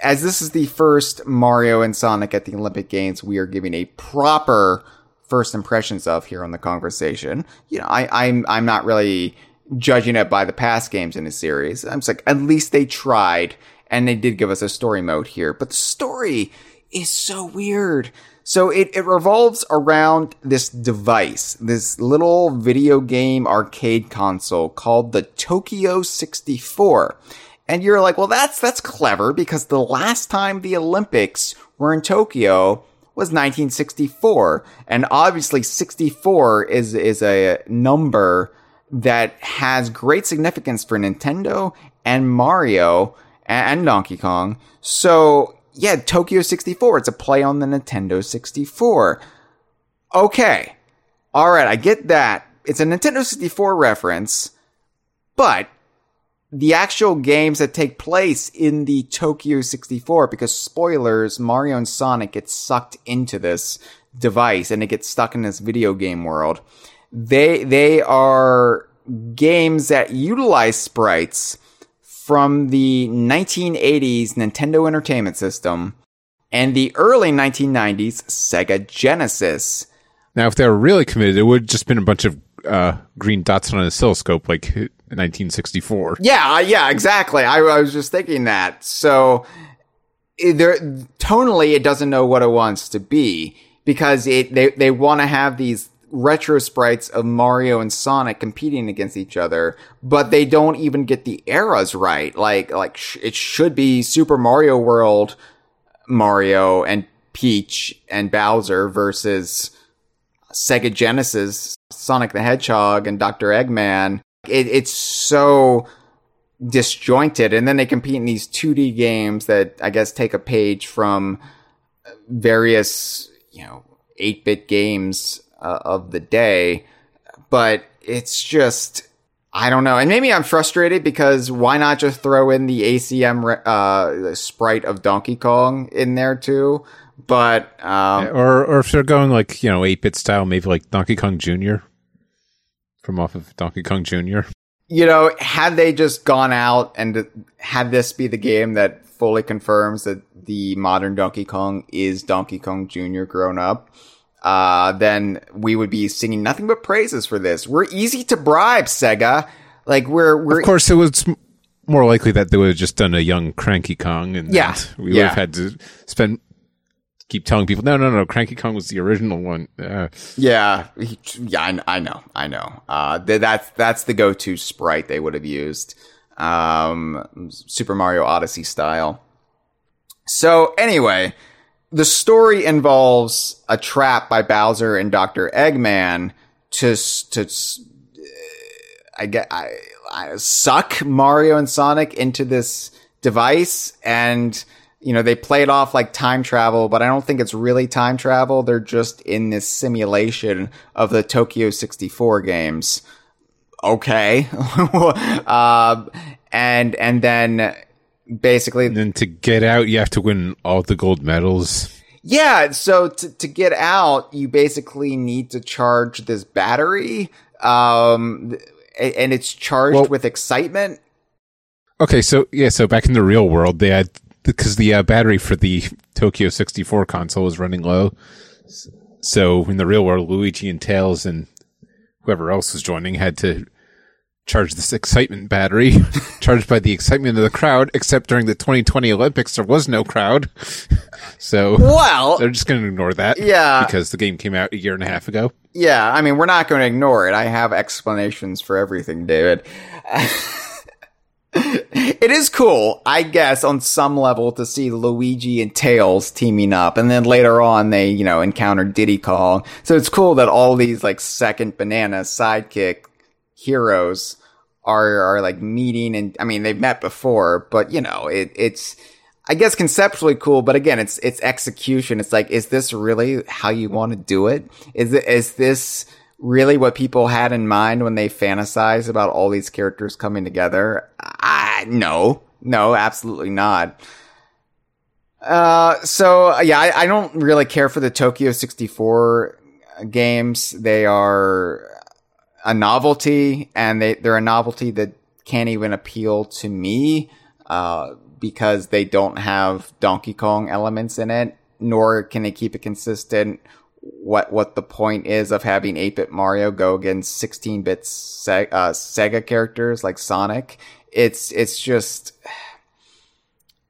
as this is the first Mario and Sonic at the Olympic Games, we are giving a proper first impressions of here on the conversation. You know, I, I'm I'm not really judging it by the past games in the series. I'm just like, at least they tried, and they did give us a story mode here. But the story is so weird. So it, it revolves around this device, this little video game arcade console called the Tokyo 64. And you're like, well, that's, that's clever because the last time the Olympics were in Tokyo was 1964. And obviously 64 is, is a number that has great significance for Nintendo and Mario and Donkey Kong. So yeah, Tokyo 64. It's a play on the Nintendo 64. Okay. All right. I get that. It's a Nintendo 64 reference, but the actual games that take place in the Tokyo 64, because spoilers, Mario and Sonic get sucked into this device and it gets stuck in this video game world. They, they are games that utilize sprites from the 1980s Nintendo Entertainment System and the early 1990s Sega Genesis. Now, if they were really committed, it would have just been a bunch of uh, green dots on an oscilloscope like 1964. Yeah, uh, yeah, exactly. I, I was just thinking that. So there, tonally, it doesn't know what it wants to be because it they they want to have these retro sprites of Mario and Sonic competing against each other, but they don't even get the eras right. Like like sh- it should be Super Mario World, Mario and Peach and Bowser versus Sega Genesis, Sonic the Hedgehog and Dr. Eggman. It, it's so disjointed. And then they compete in these 2D games that I guess take a page from various, you know, 8 bit games uh, of the day. But it's just, I don't know. And maybe I'm frustrated because why not just throw in the ACM uh, sprite of Donkey Kong in there too? But, um, or or if they're going like you know eight bit style, maybe like Donkey Kong Junior from off of Donkey Kong Junior. you know, had they just gone out and had this be the game that fully confirms that the modern Donkey Kong is Donkey Kong Jr. grown up, uh, then we would be singing nothing but praises for this. We're easy to bribe, Sega. Like we're we're Of course, it was more likely that they would have just done a young Cranky Kong, and Yeah, we would yeah. have had to spend keep telling people, no, no, no, Cranky Kong was the original one. Uh, yeah yeah I, I know I know. Uh, th- that's that's the go-to sprite they would have used, um, Super Mario Odyssey style. So anyway, the story involves a trap by Bowser and Dr. Eggman to to I get I, I suck Mario and Sonic into this device and you know they play it off like time travel but I don't think it's really time travel they're just in this simulation of the Tokyo 64 games okay uh, and and then basically and then to get out, you have to win all the gold medals. yeah, so to, to get out, you basically need to charge this battery, um, and it's charged Well- with excitement. Okay, so yeah, so back in the real world, they had because the uh, battery for the Tokyo 64 console was running low. So in the real world, Luigi and Tails and whoever else was joining had to charge this excitement battery, charged by the excitement of the crowd. Except during the 2020 Olympics, there was no crowd, so Well, they're just going to ignore that. Yeah. because the game came out a year and a half ago. yeah, I mean, we're not going to ignore it. I have explanations for everything, David. it is cool, I guess, on some level to see Luigi and Tails teaming up, and then later on they, you know, encounter Diddy Kong. So it's cool that all these like second banana sidekick heroes are are like meeting, and I mean they've met before, but you know, it it's. I guess conceptually cool, but again, it's it's execution. It's like, is this really how you want to do it? Is it is this really what people had in mind when they fantasize about all these characters coming together? I no, no, absolutely not. Uh, so yeah, I, I don't really care for the Tokyo 64 games. They are a novelty, and they they're a novelty that can't even appeal to me, uh, because they don't have Donkey Kong elements in it, nor can they keep it consistent. What what the point is of having 8-bit Mario go against 16-bit Se- uh, Sega characters like Sonic? It's it's just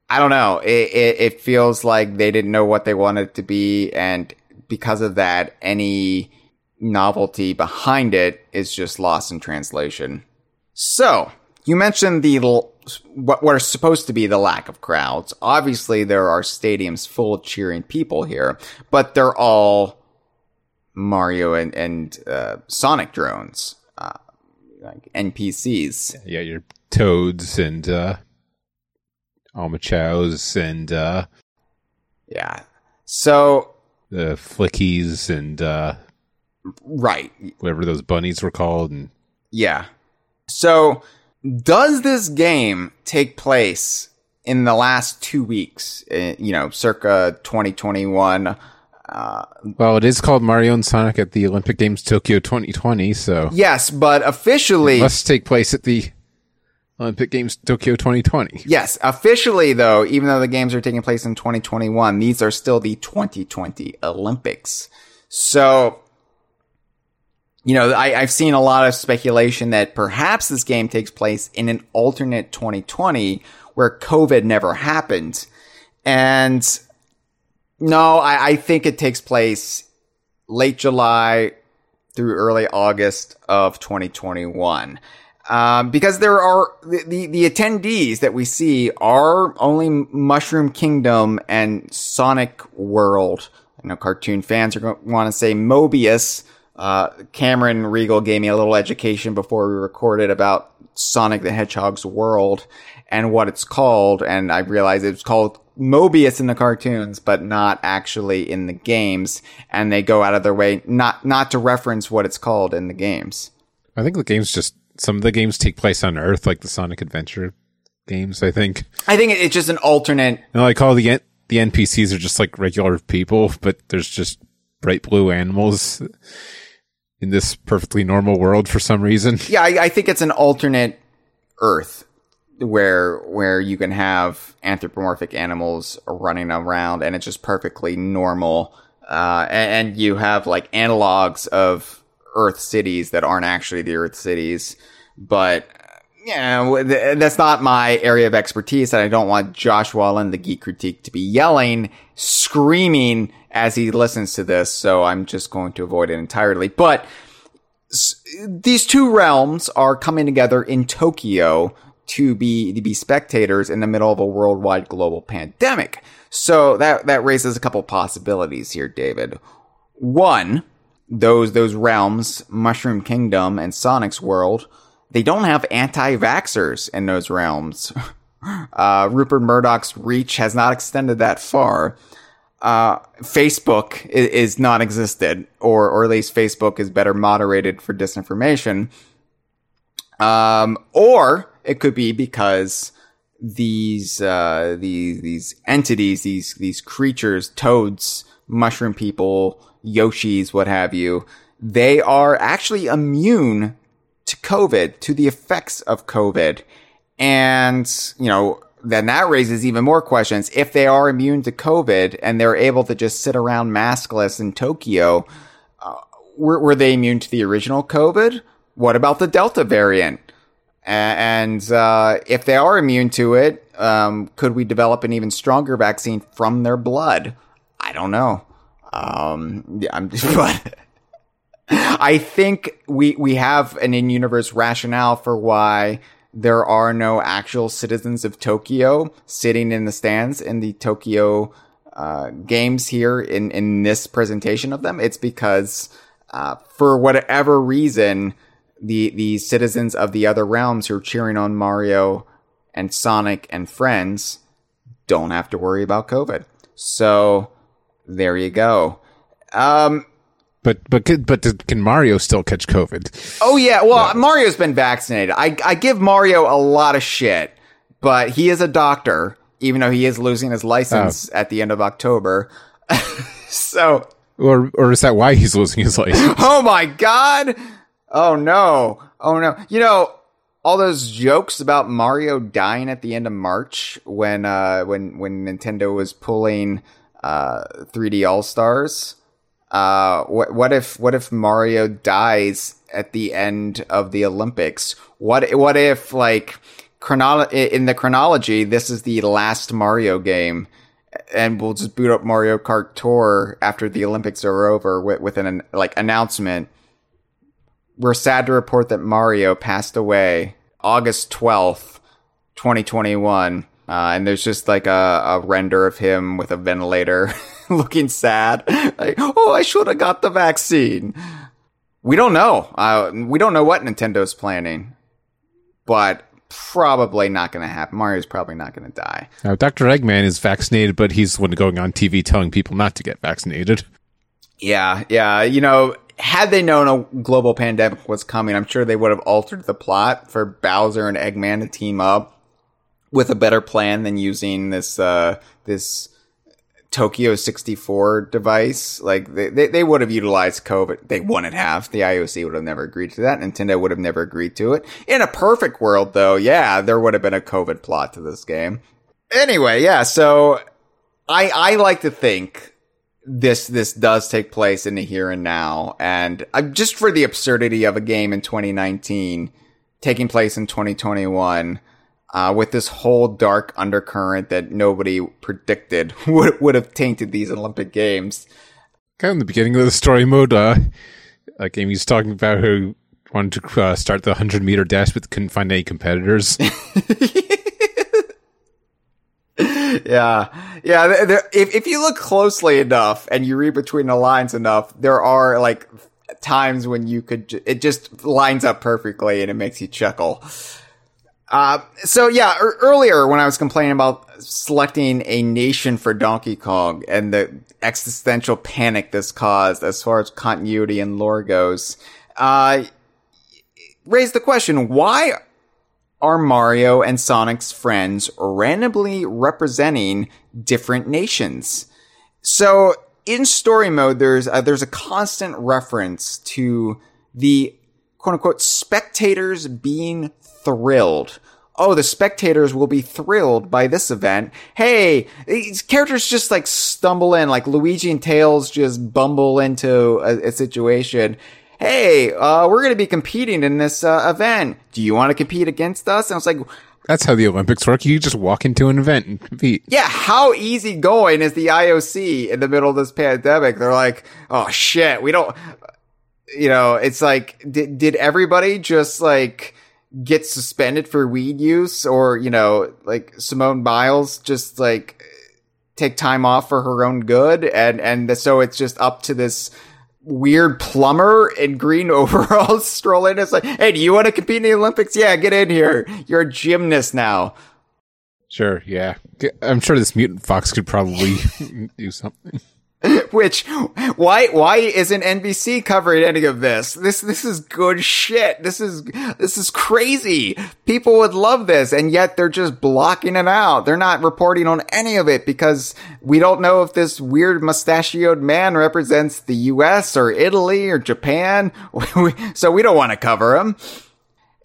I don't know. It, it it feels like they didn't know what they wanted to be, and because of that, any novelty behind it is just lost in translation. So you mentioned the l- what are supposed to be the lack of crowds. Obviously, there are stadiums full of cheering people here, but they're all Mario and and uh, Sonic drones, uh, like NPCs. Yeah, your Toads and uh, Omochaos and uh, Yeah. So the Flickies and uh, right, whatever those bunnies were called. And Yeah. So, does this game take place in the last two weeks? uh, You know, circa 2021. Uh, well, it is called Mario and Sonic at the Olympic Games Tokyo 2020, so yes, but officially, must take place at the Olympic Games Tokyo 2020. yes, officially though, even though the games are taking place in 2021, these are still the 2020 Olympics. So, you know, I, I've seen a lot of speculation that perhaps this game takes place in an alternate 2020 where COVID never happened. And no, I, I think it takes place late July through early August of 2021. Um, because there are the, the, the attendees that we see are only Mushroom Kingdom and Sonic World. I know cartoon fans are going to want to say Mobius Uh, Cameron Regal gave me a little education before we recorded about Sonic the Hedgehog's world and what it's called, and I realized it's called Mobius in the cartoons, but not actually in the games, and they go out of their way not not to reference what it's called in the games. I think the games just some of the games take place on Earth, like the Sonic Adventure games. I think, I think it's just an alternate. and like all the the NPCs are just like regular people, but there's just bright blue animals in this perfectly normal world for some reason. Yeah, I, I think it's an alternate Earth where where you can have anthropomorphic animals running around, and it's just perfectly normal. Uh, and, and you have like analogs of Earth cities that aren't actually the Earth cities, but yeah, that's not my area of expertise, and I don't want Josh Wallen, the geek critique, to be yelling, screaming as he listens to this. So I'm just going to avoid it entirely. But these two realms are coming together in Tokyo to be to be spectators in the middle of a worldwide global pandemic. So that that raises a couple possibilities here, David. One, those those realms, Mushroom Kingdom and Sonic's world, they don't have anti-vaxxers in those realms. Uh, Rupert Murdoch's reach has not extended that far. Uh, Facebook is, is non-existent, or or at least Facebook is better moderated for disinformation. Um, or it could be because these uh, these these entities, these these creatures, toads, mushroom people, Yoshis, what have you, they are actually immune COVID, to the effects of COVID. And, you know, then that raises even more questions. If they are immune to COVID and they're able to just sit around maskless in Tokyo, uh, were, were they immune to the original COVID? What about the Delta variant? And uh, if they are immune to it, um, could we develop an even stronger vaccine from their blood? I don't know. Um, yeah, I'm but I think we we have an in-universe rationale for why there are no actual citizens of Tokyo sitting in the stands in the Tokyo uh, games here in in this presentation of them. It's because uh, for whatever reason, the the citizens of the other realms who are cheering on Mario and Sonic and friends don't have to worry about COVID. So there you go. Um, But but could- but can Mario still catch COVID? Oh yeah, well Mario's been vaccinated. I I give Mario a lot of shit, but he is a doctor, even though he is losing his license at the end of October. so, Or or is that why he's losing his license? oh my god, oh no, oh no. You know all those jokes about Mario dying at the end of March when uh when when Nintendo was pulling uh 3D All Stars. Uh, what what if what if Mario dies at the end of the Olympics? What what if like chronolo- in the chronology this is the last Mario game, and we'll just boot up Mario Kart Tour after the Olympics are over with, with an like announcement. We're sad to report that Mario passed away August twelfth, twenty twenty one. Uh, and there's just like a, a render of him with a ventilator looking sad. Like, oh, I should have got the vaccine. We don't know. Uh, we don't know what Nintendo's planning, but probably not going to happen. Mario's probably not going to die. Now, Dr. Eggman is vaccinated, but he's the one going on TV telling people not to get vaccinated. Yeah, yeah. You know, had they known a global pandemic was coming, I'm sure they would have altered the plot for Bowser and Eggman to team up with a better plan than using this uh this Tokyo 64 device. Like they, they, they would have utilized COVID. They wouldn't have. The IOC would have never agreed to that. Nintendo would have never agreed to it. In a perfect world though, yeah, there would have been a COVID plot to this game. Anyway, yeah, so I I like to think this this does take place in the here and now, and uh, just for the absurdity of a game in 2019 taking place in 2021, uh, with this whole dark undercurrent that nobody predicted would would have tainted these Olympic Games. Kind of in the beginning of the story mode, uh, like Amy's talking about who wanted to uh, start the 100 meter dash but couldn't find any competitors. Yeah, yeah. There, there, if if you look closely enough and you read between the lines enough, there are like times when you could, ju- it just lines up perfectly and it makes you chuckle. Uh, so yeah, er- earlier when I was complaining about selecting a nation for Donkey Kong and the existential panic this caused as far as continuity and lore goes, uh, raised the question, why are Mario and Sonic's friends randomly representing different nations? So in story mode, there's a, there's a constant reference to the quote unquote spectators being thrilled. Oh, the spectators will be thrilled by this event. Hey, these characters just like stumble in, like Luigi and Tails just bumble into a, a situation. Hey, uh, we're going to be competing in this uh, event. Do you want to compete against us? And I was like, That's how the Olympics work. You just walk into an event and compete. yeah, how easy going is the IOC in the middle of this pandemic? They're like, oh shit, we don't, you know, it's like, did, did everybody just like get suspended for weed use or, you know, like Simone Biles just like take time off for her own good? And, and so it's just up to this weird plumber in green overalls stroll in. It's like, hey, do you want to compete in the Olympics? Yeah, get in here. You're a gymnast now. Sure, yeah. I'm sure this mutant fox could probably do something. Which why why isn't NBC covering any of this? This this is good shit. This is this is crazy. People would love this and yet they're just blocking it out. They're not reporting on any of it because we don't know if this weird mustachioed man represents the US or Italy or Japan. so we don't want to cover him.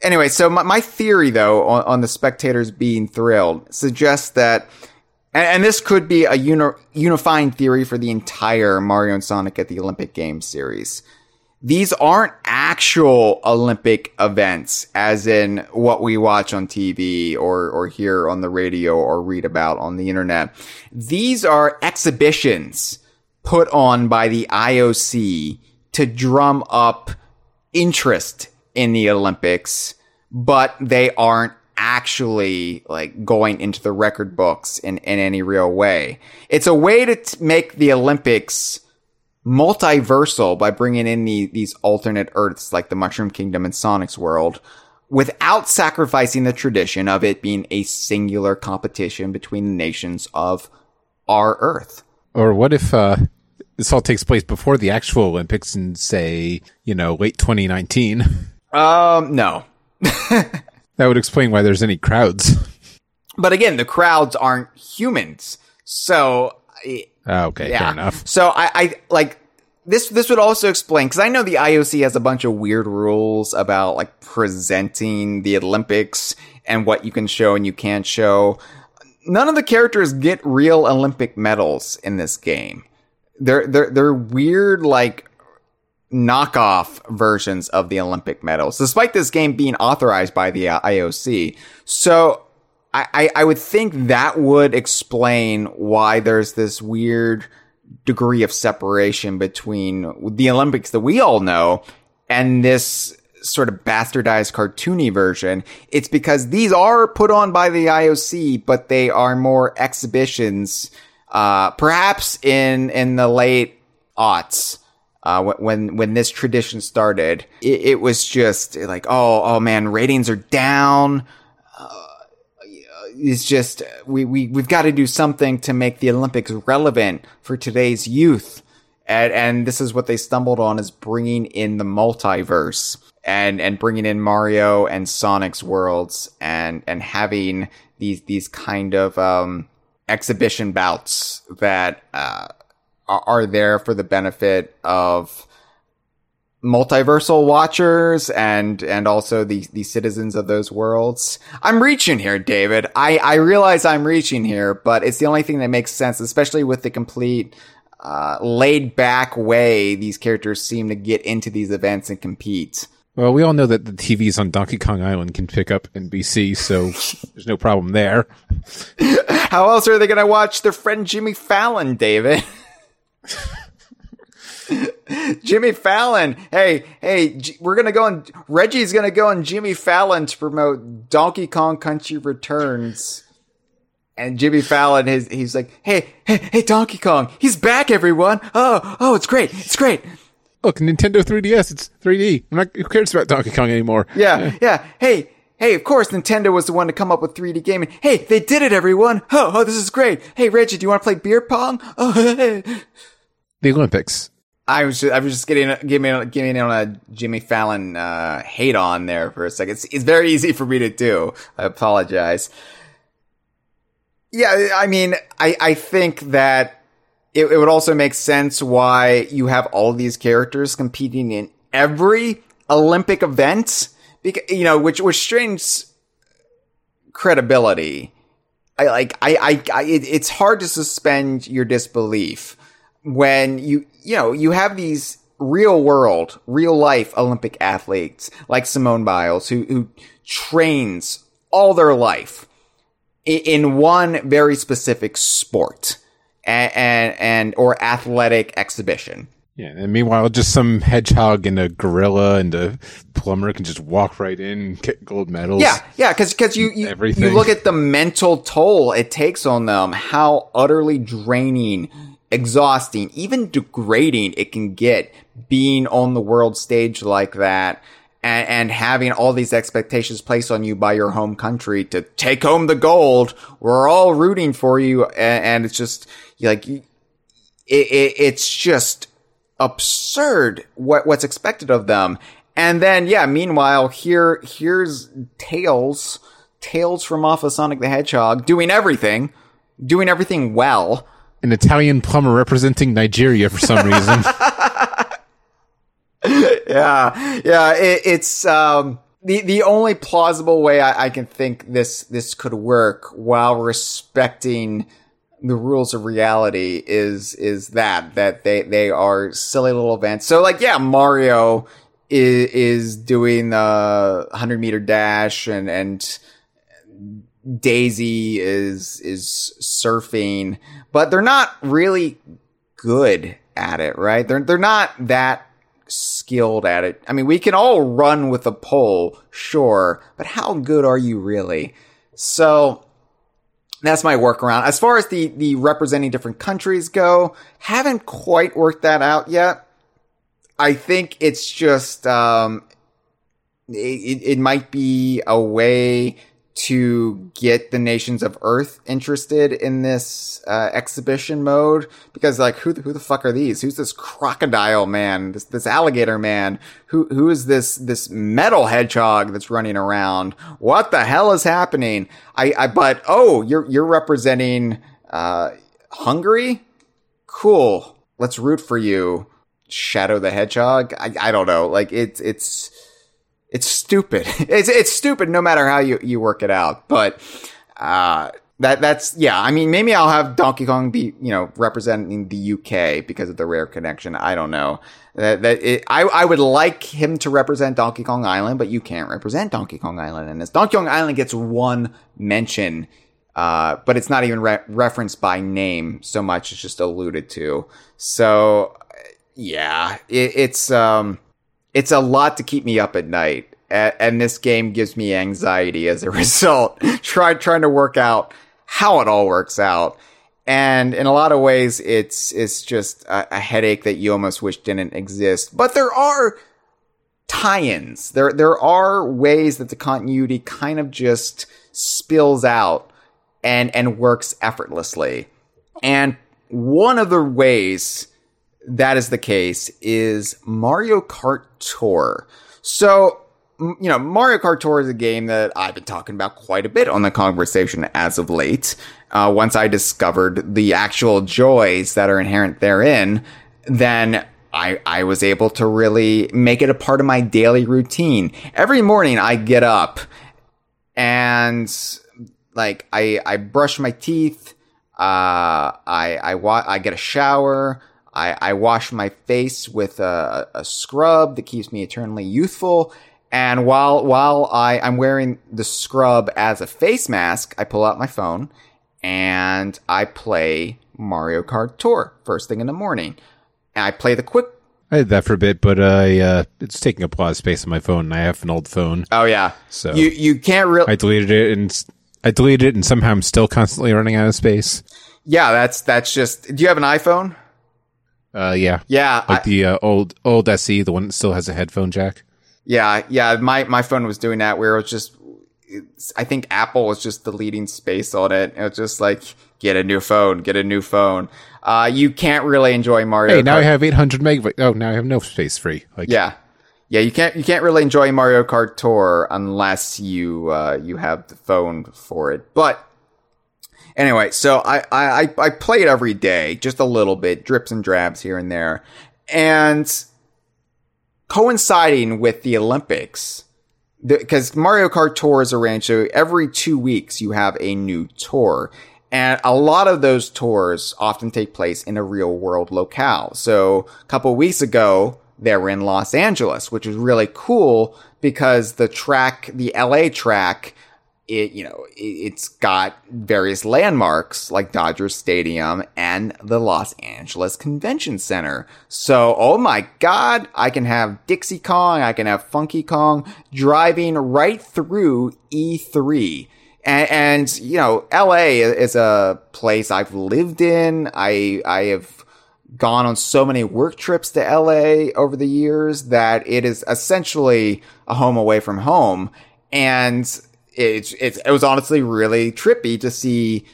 Anyway, so my, my theory though on, on the spectators being thrilled suggests that and, and this could be a uni- unifying theory for the entire Mario and Sonic at the Olympic Games series. These aren't actual Olympic events, as in what we watch on TV or, or hear on the radio or read about on the internet. These are exhibitions put on by the IOC to drum up interest in the Olympics, but they aren't actually like going into the record books in, in any real way. It's a way to t- make the Olympics multiversal by bringing in the, these alternate Earths like the Mushroom Kingdom and Sonic's world without sacrificing the tradition of it being a singular competition between the nations of our Earth. Or what if uh, this all takes place before the actual Olympics in, say, you know, late 2019? Um, no. That would explain why there's any crowds. But again, the crowds aren't humans. So, Ah, okay, yeah. fair enough. So I, I like this. This would also explain because I know the IOC has a bunch of weird rules about like presenting the Olympics and what you can show and you can't show. None of the characters get real Olympic medals in this game. They're they're they're weird like knockoff versions of the Olympic medals, despite this game being authorized by the uh, IOC. So I, I, would think that would explain why there's this weird degree of separation between the Olympics that we all know and this sort of bastardized cartoony version. It's because these are put on by the IOC, but they are more exhibitions, uh, perhaps in, in the late aughts. Uh, when, when this tradition started, it, it was just like, oh, oh man, ratings are down it's just we we we've got to do something to make the Olympics relevant for today's youth. And and this is what they stumbled on is bringing in the multiverse and and bringing in Mario and Sonic's worlds and and having these these kind of um exhibition bouts that uh are, there for the benefit of multiversal watchers and and also the the citizens of those worlds. I'm reaching here, David. I I realize I'm reaching here, but it's the only thing that makes sense, especially with the complete uh, laid back way these characters seem to get into these events and compete. Well, we all know that the TVs on Donkey Kong Island can pick up NBC, so there's no problem there. How else are they going to watch their friend Jimmy Fallon, David? Jimmy Fallon. Hey, hey, we're gonna go on. Reggie's gonna go on Jimmy Fallon to promote Donkey Kong Country Returns. And Jimmy Fallon, his, he's like, hey, hey, hey, Donkey Kong, he's back, everyone. Oh, oh, it's great, it's great. look, Nintendo 3DS, it's 3D. I'm not, who cares about Donkey Kong anymore? Yeah, yeah. Hey, hey, of course Nintendo was the one to come up with 3D gaming. Hey, they did it, everyone. Oh, oh, this is great. Hey, Reggie, do you want to play beer pong? Oh, hey. The Olympics. I was just, I was just getting giving giving on a Jimmy Fallon uh, hate on there for a second. It's, it's very easy for me to do. I apologize. Yeah, I mean, I I think that it, it would also make sense why you have all these characters competing in every Olympic event, because you know, which which strains credibility. I like I I, I it, it's hard to suspend your disbelief when you you know you have these real world, real life Olympic athletes like Simone Biles who who trains all their life in, in one very specific sport and, and and or athletic exhibition. Yeah, and meanwhile, just some hedgehog and a gorilla and a plumber can just walk right in and get gold medals. Yeah, yeah, because because you you, Everything. you look at the mental toll it takes on them, how utterly draining, exhausting, even degrading it can get being on the world stage like that. And, and having all these expectations placed on you by your home country to take home the gold, we're all rooting for you, and, and it's just like it, it, it's just absurd what what's expected of them. And then yeah, meanwhile here here's Tails, Tails from off of Sonic the Hedgehog doing everything, doing everything well. An Italian plumber representing Nigeria for some reason. Yeah, yeah, it, it's um the the only plausible way I, I can think this this could work while respecting the rules of reality is is that that they they are silly little events. So like yeah, Mario is is doing the 100 meter dash and and Daisy is is surfing, but they're not really good at it, right? They're they're not that skilled at it. I mean, we can all run with a pole, sure, but how good are you really? So that's my workaround. As far as the the representing different countries go, haven't quite worked that out yet. I think it's just um, it, it, it might be a way to get the nations of Earth interested in this uh, exhibition mode because, like, who the, who the fuck are these? Who's this crocodile man? This this alligator man? Who who is this this metal hedgehog that's running around? What the hell is happening? I, I but oh, you're you're representing uh, Hungary. Cool. Let's root for you, Shadow the Hedgehog. I I don't know. Like it's it's it's stupid. It's it's stupid no matter how you, you work it out. But uh that that's yeah, I mean maybe I'll have Donkey Kong be, you know, representing the UK because of the rare connection. I don't know. That that it, I I would like him to represent Donkey Kong Island, but you can't represent Donkey Kong Island in this. Donkey Kong Island gets one mention uh, but it's not even re- referenced by name so much. It's just alluded to. So, yeah, it, it's um, it's a lot to keep me up at night, and this game gives me anxiety as a result. Try trying to work out how it all works out, and in a lot of ways, it's it's just a, a headache that you almost wish didn't exist. But there are tie-ins. There there are ways that the continuity kind of just spills out and and works effortlessly. And one of the ways that is the case is Mario Kart Tour. So, you know, Mario Kart Tour is a game that I've been talking about quite a bit on the conversation as of late. Uh, once I discovered the actual joys that are inherent therein, then I, I was able to really make it a part of my daily routine. Every morning I get up and like I, I brush my teeth, uh, I, I wa- I get a shower, I, I wash my face with a, a scrub that keeps me eternally youthful. And while, while I, I'm wearing the scrub as a face mask, I pull out my phone and I play Mario Kart Tour first thing in the morning. And I play the quick I did that for a bit, but I uh, it's taking up a lot of space on my phone, and I have an old phone. Oh yeah. So- you you can't really I deleted it, and I deleted it, and somehow I'm still constantly running out of space. Yeah, that's that's just do you have an iPhone? Uh, yeah, Yeah, like I- the uh, old old SE, the one that still has a headphone jack. Yeah, yeah. My my phone was doing that where it was just. It's, I think Apple was just deleting space on it. It was just like get a new phone, get a new phone. Uh, you can't really enjoy Mario. Hey, now Kart. I have 800 megabytes. Oh, now I have no space free. Like, Yeah, yeah. You can't you can't really enjoy Mario Kart Tour unless you uh, you have the phone for it. But anyway, so I I I- play it every day, just a little bit, drips and drabs here and there, and coinciding with the Olympics. Because Mario Kart Tour is arranged so every two weeks you have a new tour. And a lot of those tours often take place in a real world locale. So a couple weeks ago, they were in Los Angeles, which is really cool because the track, the LA track, it, you know, it, it's got various landmarks like Dodger Stadium and the Los Angeles Convention Center. So, oh my God, I can have Dixie Kong, I can have Funky Kong driving right through E3. And, and, you know, LA is a place I've lived in. I, I have gone on so many work trips to LA over the years that it is essentially a home away from home. And it's, it's, it was honestly really trippy to see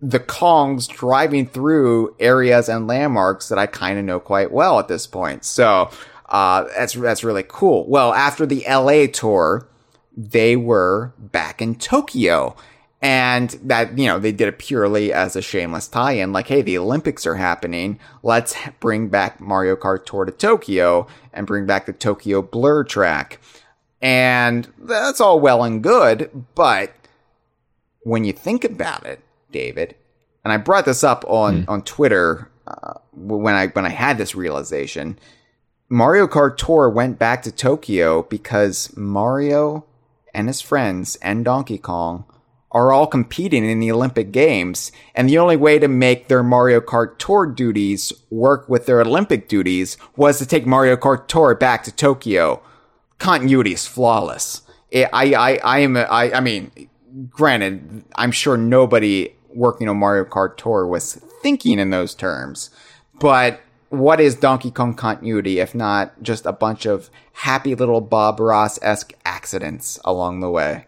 the Kongs driving through areas and landmarks that I kind of know quite well at this point. So, uh, that's, that's really cool. Well, after the LA tour, they were back in Tokyo. And that, you know, they did it purely as a shameless tie in. Like, hey, the Olympics are happening. Let's bring back Mario Kart Tour to Tokyo and bring back the Tokyo Blur track. And that's all well and good. But when you think about it, David, and I brought this up on, on Twitter uh, when I when I had this realization, Mario Kart Tour went back to Tokyo because Mario and his friends and Donkey Kong are all competing in the Olympic Games, and the only way to make their Mario Kart Tour duties work with their Olympic duties was to take Mario Kart Tour back to Tokyo. Continuity is flawless. I, I, I, am, I, I mean, granted, I'm sure nobody working on Mario Kart Tour was thinking in those terms, but what is Donkey Kong continuity if not just a bunch of happy little Bob Ross esque accidents along the way?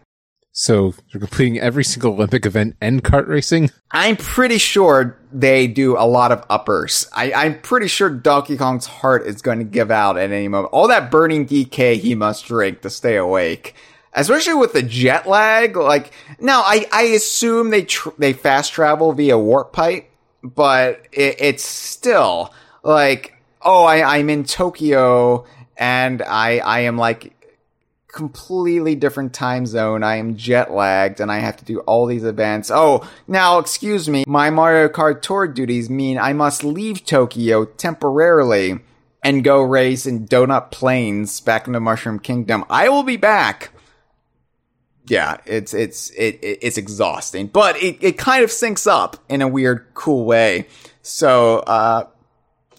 So you're completing every single Olympic event and kart racing. I'm pretty sure they do a lot of uppers. I, I'm pretty sure Donkey Kong's heart is going to give out at any moment. All that burning DK he must drink to stay awake. Especially with the jet lag, like now, I, I assume they tr- they fast travel via warp pipe, but it, it's still like, oh, I, I'm in Tokyo and I I am like completely different time zone. I am jet lagged and I have to do all these events. Oh, now excuse me. My Mario Kart Tour duties mean I must leave Tokyo temporarily and go race in Donut Plains back in the Mushroom Kingdom. I will be back. Yeah, it's it's it, it it's exhausting, but it, it kind of syncs up in a weird, cool way. So uh,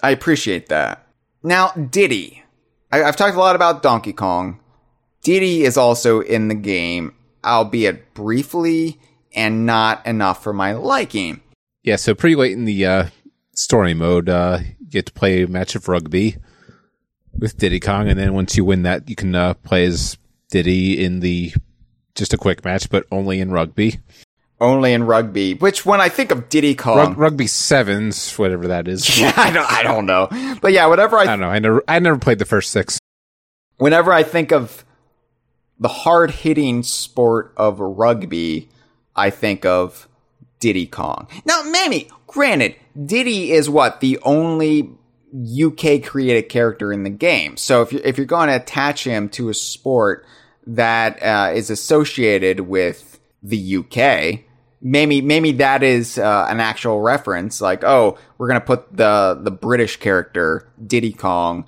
I appreciate that. Now, Diddy. I, I've talked a lot about Donkey Kong. Diddy is also in the game, albeit briefly and not enough for my liking. Yeah, so pretty late in the uh, story mode, uh, you get to play a match of rugby with Diddy Kong, and then once you win that, you can uh, play as Diddy in the just a quick match, but only in rugby. Only in rugby, which when I think of Diddy Kong, Rug- rugby sevens, whatever that is. yeah, I don't, I don't know, but yeah, whatever I I don't know. I never, I never played the first six. whenever I think of the hard hitting sport of rugby, I think of Diddy Kong. Now, Mammy, granted, Diddy is what the only UK created character in the game. So if you're, if you're going to attach him to a sport that uh, is associated with the UK, maybe maybe that is uh, an actual reference. Like, oh, we're gonna put the the British character Diddy Kong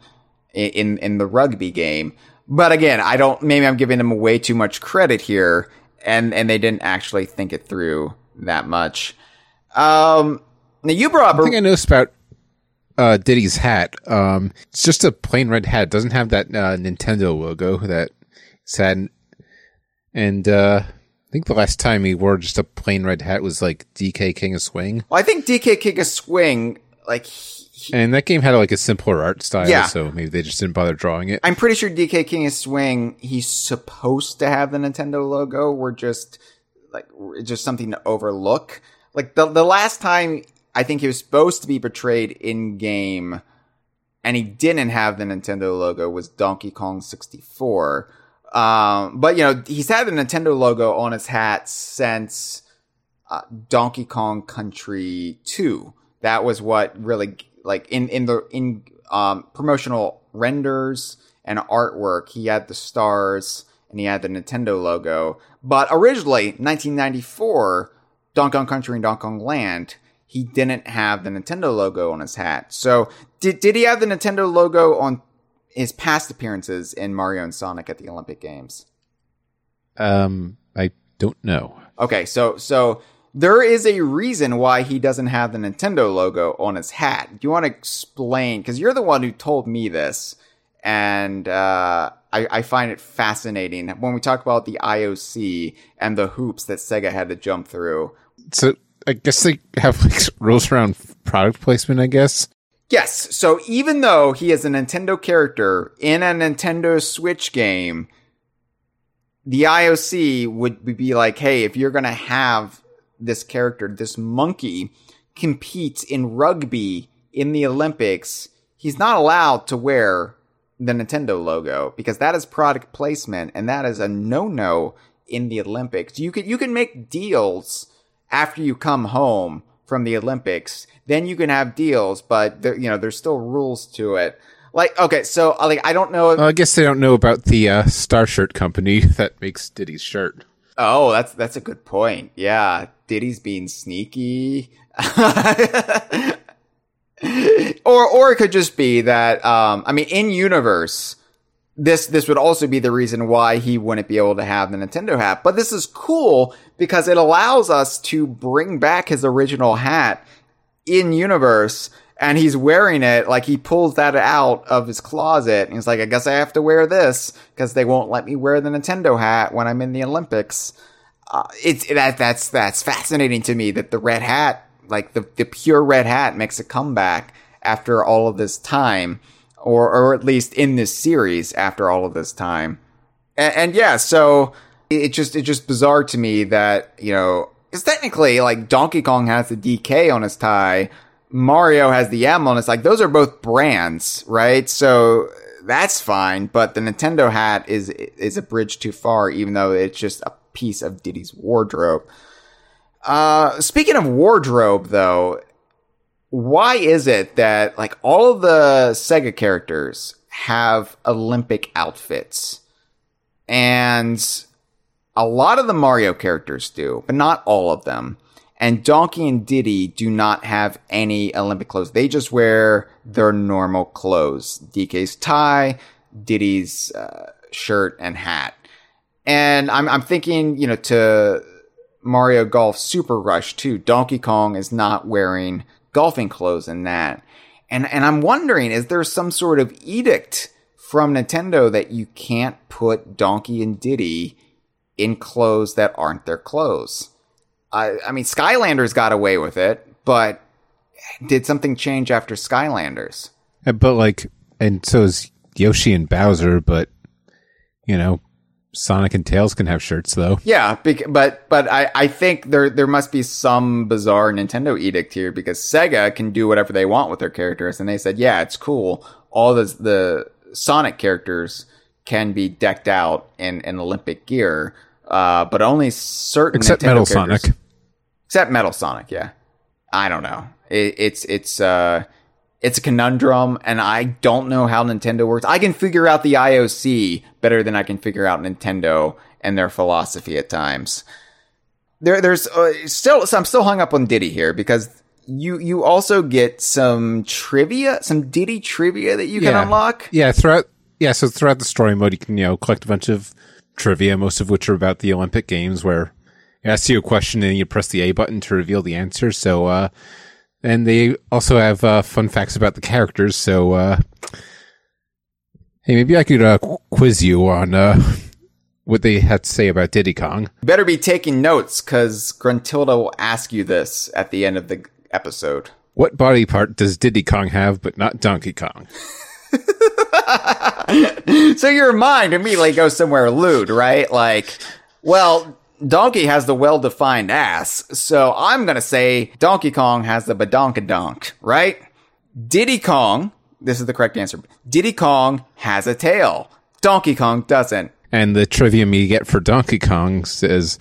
in in the rugby game. But again, I don't. Maybe I'm giving them way too much credit here, and and they didn't actually think it through that much. Um, now you brought I think I noticed about uh, Diddy's hat. Um, it's just a plain red hat. It doesn't have that uh, Nintendo logo that it's had. And uh, I think the last time he wore just a plain red hat was like DK King of Swing. Well, I think DK King of Swing like he, he- And that game had like a simpler art style, Yeah. so maybe they just didn't bother drawing it. I'm pretty sure DK King of Swing, he's supposed to have the Nintendo logo. We're just like just something to overlook. Like the the last time I think he was supposed to be portrayed in game, and he didn't have the Nintendo logo was Donkey Kong 64. Um, but you know he's had the Nintendo logo on his hat since uh, Donkey Kong Country 2. That was what really like in in the in um, promotional renders and artwork. He had the stars and he had the Nintendo logo. But originally, 1994, Donkey Kong Country and Donkey Kong Land, he didn't have the Nintendo logo on his hat. So did did he have the Nintendo logo on his past appearances in Mario and Sonic at the Olympic Games? Um, I don't know. Okay, so so there is a reason why he doesn't have the Nintendo logo on his hat. Do you want to explain? Because you're the one who told me this, and uh, I, I find it fascinating when we talk about the IOC and the hoops that Sega had to jump through. So I guess they have like rules around product placement. I guess. Yes, so even though he is a Nintendo character in a Nintendo Switch game, the IOC would be like, hey, if you're going to have this character, this monkey, competes in rugby in the Olympics, he's not allowed to wear the Nintendo logo because that is product placement and that is a no-no in the Olympics. You can you can make deals after you come home from the Olympics. Then you can have deals, but there, you know there's still rules to it. Like okay, so like I don't know. If, I guess they don't know about the uh, Star Shirt company that makes Diddy's shirt. Oh, that's that's a good point. Yeah, Diddy's being sneaky. or or it could just be that um I mean in universe this this would also be the reason why he wouldn't be able to have the Nintendo hat. But this is cool because it allows us to bring back his original hat in universe and he's wearing it like he pulls that out of his closet and he's like I guess I have to wear this because they won't let me wear the Nintendo hat when I'm in the Olympics. Uh, it's that that's that's fascinating to me that the red hat like the the pure red hat makes a comeback after all of this time or or at least in this series after all of this time. And, and yeah, so it just it's just bizarre to me that you know because technically like Donkey Kong has the DK on his tie, Mario has the M on it's like those are both brands, right? So that's fine, but the Nintendo hat is is a bridge too far, even though it's just a piece of Diddy's wardrobe. Uh, speaking of wardrobe, though, why is it that like all of the Sega characters have Olympic outfits? And a lot of the Mario characters do, but not all of them. And Donkey and Diddy do not have any Olympic clothes. They just wear their normal clothes. DK's tie, Diddy's uh, shirt and hat. And I'm I'm thinking, you know, to Mario Golf Super Rush too. Donkey Kong is not wearing golfing clothes in that. And and I'm wondering, is there some sort of edict from Nintendo that you can't put Donkey and Diddy in clothes that aren't their clothes? I I mean Skylanders got away with it, but did something change after Skylanders? Uh, But like, and so is Yoshi and Bowser. But you know, Sonic and Tails can have shirts though. Yeah, but but I, I think there there must be some bizarre Nintendo edict here because Sega can do whatever they want with their characters, and they said, yeah, it's cool. All the the Sonic characters can be decked out in, in Olympic gear, uh, but only certain Except Nintendo Metal Sonic. Except Metal Sonic, yeah. I don't know. It, it's it's uh it's a conundrum, and I don't know how Nintendo works. I can figure out the IOC better than I can figure out Nintendo and their philosophy at times. There, there's uh, still, so I'm still hung up on Diddy here because you you also get some trivia, some Diddy trivia that you can unlock. Yeah, throughout yeah, so throughout the story mode, you can you know collect a bunch of trivia, most of which are about the Olympic Games, where it asks you a question and you press the A button to reveal the answer. So, uh, and they also have uh, fun facts about the characters. So, uh, hey, maybe I could uh, quiz you on uh, what they had to say about Diddy Kong. Better be taking notes because Gruntilda will ask you this at the end of the episode. What body part does Diddy Kong have, but not Donkey Kong? So your mind immediately goes somewhere lewd, right? Like, well, Donkey has the well-defined ass, so I'm gonna say Donkey Kong has the badonkadonk, right? Diddy Kong, this is the correct answer. Diddy Kong has a tail. Donkey Kong doesn't. And the trivia you get for Donkey Kong says,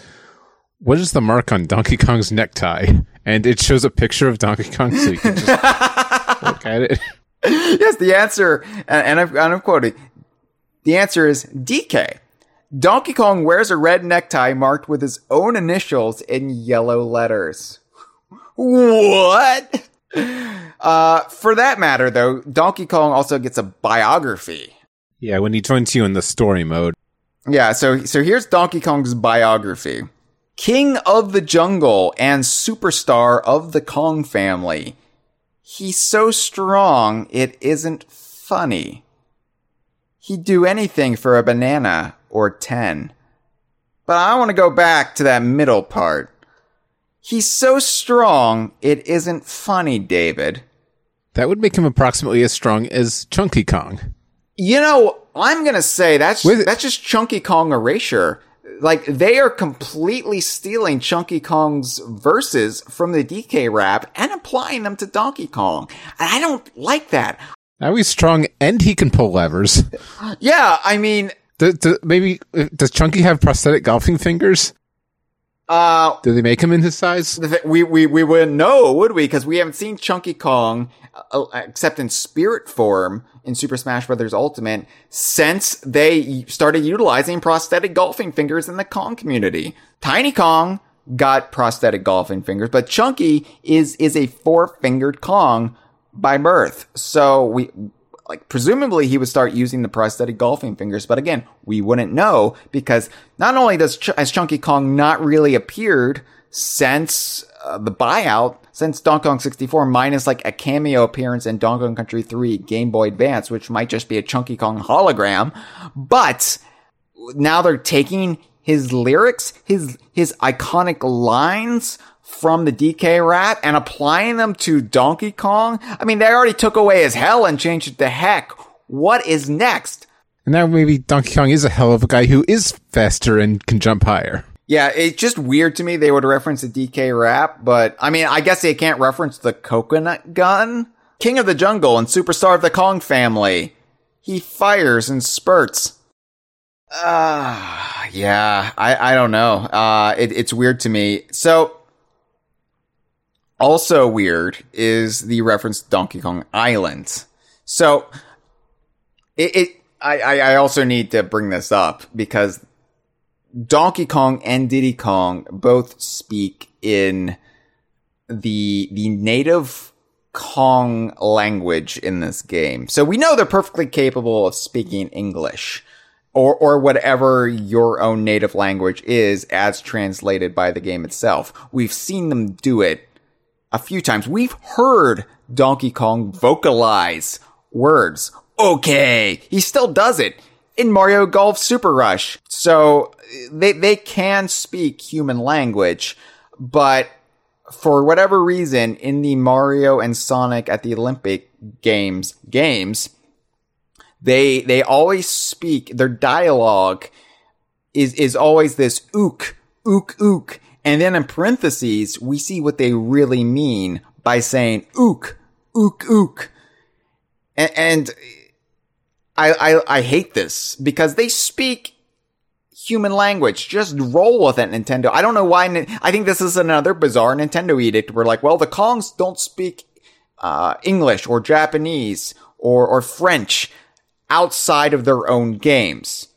"What is the mark on Donkey Kong's necktie?" And it shows a picture of Donkey Kong, so you can just look at it. yes, the answer, and, and I'm quoting, the answer is DK. Donkey Kong wears a red necktie marked with his own initials in yellow letters. What? Uh, for that matter, though, Donkey Kong also gets a biography. Yeah, when he joins you in the story mode. Yeah, so so here's Donkey Kong's biography. King of the jungle and superstar of the Kong family. He's so strong, it isn't funny. He'd do anything for a banana or 10. But I want to go back to that middle part. He's so strong, it isn't funny, David. That would make him approximately as strong as Chunky Kong. You know, I'm gonna say that's With- that's just Chunky Kong erasure. Like they are completely stealing Chunky Kong's verses from the DK rap and applying them to Donkey Kong. And I don't like that. Now he's strong and he can pull levers. Yeah, I mean, Do, do, maybe uh, does Chunky have prosthetic golfing fingers? uh, Do they make him in his size? we we we wouldn't know, would we? Because we haven't seen Chunky Kong uh, except in spirit form in Super Smash Bros. Ultimate since they started utilizing prosthetic golfing fingers in the Kong community. Tiny Kong got prosthetic golfing fingers, but Chunky is is a four fingered Kong by birth. So we like presumably he would start using the prosthetic golfing fingers, but again, we wouldn't know because not only does Ch- has Chunky Kong not really appeared since uh, the buyout, since Donkey Kong 64, minus like a cameo appearance in Donkey Kong Country 3 Game Boy Advance, which might just be a Chunky Kong hologram, but now they're taking his lyrics, his his iconic lines from the DK rap and applying them to Donkey Kong. I mean, they already took away his hell and changed it to heck. What is next? And now maybe Donkey Kong is a hell of a guy who is faster and can jump higher. Yeah, it's just weird to me they would reference the DK rap, but I mean, I guess they can't reference the coconut gun. King of the Jungle and superstar of the Kong family. He fires and spurts. Ah, yeah, I, I don't know. Uh, it, it's weird to me. So, also weird is the reference to Donkey Kong Island. So, it, it I, I also need to bring this up because Donkey Kong and Diddy Kong both speak in the the native Kong language in this game. So we know they're perfectly capable of speaking English or or whatever your own native language is as translated by the game itself. We've seen them do it a few times. We've heard Donkey Kong vocalize words. Okay, he still does it in Mario Golf Super Rush. So they they can speak human language, but for whatever reason in the Mario and Sonic at the Olympic games games they they always speak their dialogue is is always this ook ook ook and then in parentheses we see what they really mean by saying ook ook ook and, and I, I I hate this because they speak human language. Just roll with it, Nintendo. I don't know why. I think this is another bizarre Nintendo edict. We're like, well, the Kongs don't speak uh, English or Japanese or or French outside of their own games.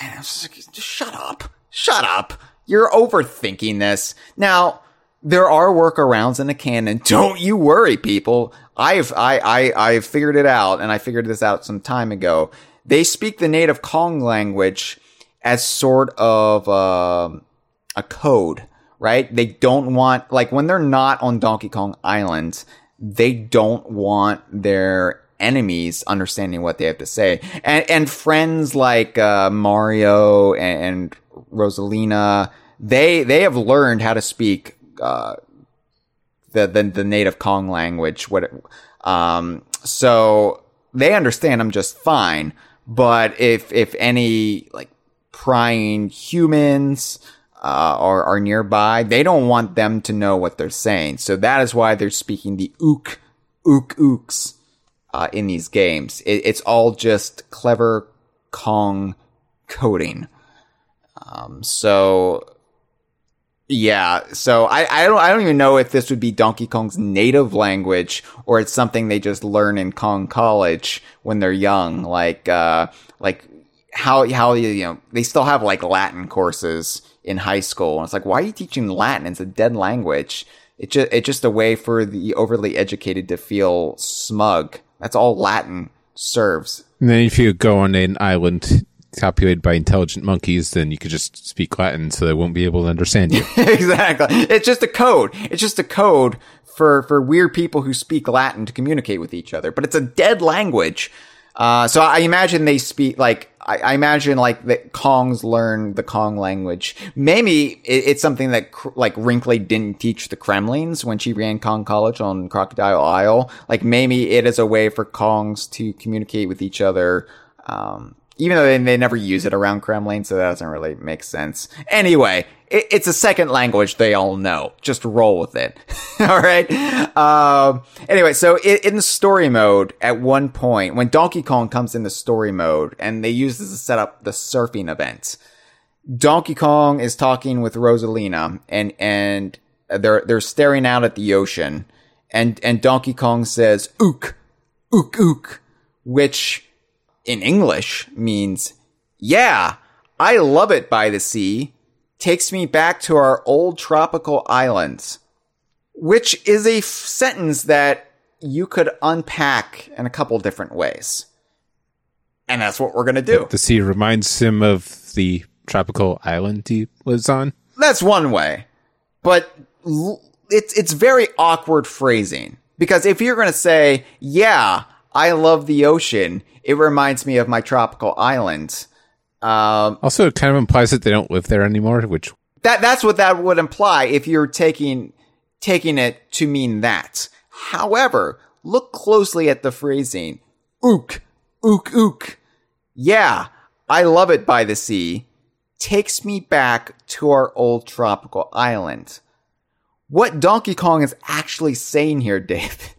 And I was like, just shut up, shut up. You're overthinking this. Now, there are workarounds in the canon. Don't you worry, people. I've I I I've figured it out, and I figured this out some time ago. They speak the native Kong language as sort of um a code, right? They don't want like when they're not on Donkey Kong Island, they don't want their enemies understanding what they have to say. And and friends like uh, Mario and, and Rosalina, they they have learned how to speak uh, the the, the native Kong language. What, um, so they understand him just fine. But if if any like prying humans uh, are are nearby, they don't want them to know what they're saying. So that is why they're speaking the ook ook ooks uh, in these games. It, it's all just clever Kong coding. Um, so yeah, so I, I don't I don't even know if this would be Donkey Kong's native language or it's something they just learn in Kong College when they're young, like uh like how how you know they still have like Latin courses in high school, and it's like why are you teaching Latin? It's a dead language. It just it's just a way for the overly educated to feel smug. That's all Latin serves. And then if you go on an island populated by intelligent monkeys, then you could just speak Latin so they won't be able to understand you. exactly. It's just a code. It's just a code for, for weird people who speak Latin to communicate with each other, but it's a dead language. Uh, so I imagine they speak like, I, I imagine like that Kongs learn the Kong language. Maybe it, it's something that like Wrinkly didn't teach the Kremlings when she ran Kong College on Crocodile Isle. Like maybe it is a way for Kongs to communicate with each other. Um, even though they, they never use it around Kremling, so that doesn't really make sense. Anyway, it, it's a second language they all know. Just roll with it. all right. Um, anyway, so in, the story mode, at one point, when Donkey Kong comes in the story mode, and they use this to set up the surfing event, Donkey Kong is talking with Rosalina, and and they're they're staring out at the ocean, and and Donkey Kong says "ook, ook, ook," which in English means, yeah, I love it by the sea, takes me back to our old tropical islands, which is a f- sentence that you could unpack in a couple different ways. And that's what we're going to do. the sea reminds him of the tropical island he lives on. That's one way. But l- it's it's very awkward phrasing because if you're going to say, "Yeah, I love the ocean. It reminds me of my tropical island." Um, Also, it kind of implies that they don't live there anymore, which that that's what that would imply if you're taking taking it to mean that. However, look closely at the phrasing. Ook, ook, ook. Yeah, I love it by the sea. Takes me back to our old tropical island. What Donkey Kong is actually saying here, David,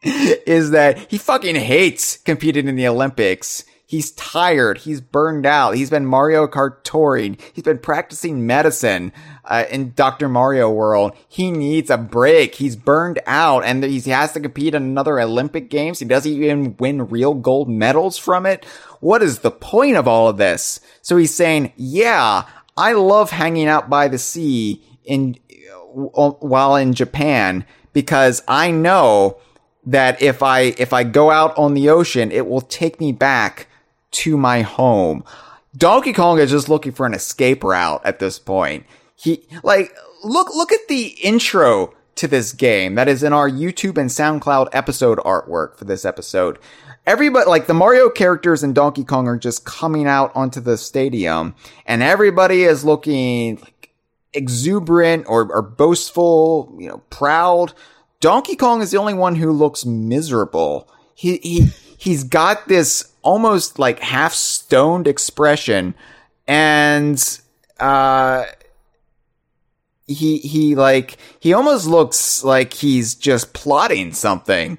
is that he fucking hates competing in the Olympics. He's tired. He's burned out. He's been Mario Kart touring. He's been practicing medicine uh, in Dr. Mario World. He needs a break. He's burned out and he has to compete in another Olympic Games. He doesn't even win real gold medals from it. What is the point of all of this? So he's saying, yeah, I love hanging out by the sea in uh, while in Japan because I know that if I if I go out on the ocean, it will take me back to my home. Donkey Kong is just looking for an escape route at this point. He like look look at the intro to this game that is in our YouTube and SoundCloud episode artwork for this episode. Everybody like the Mario characters and Donkey Kong are just coming out onto the stadium and everybody is looking like exuberant or, or boastful, you know, proud. Donkey Kong is the only one who looks miserable. He he he's got this almost like half stoned expression and uh he he like he almost looks like he's just plotting something.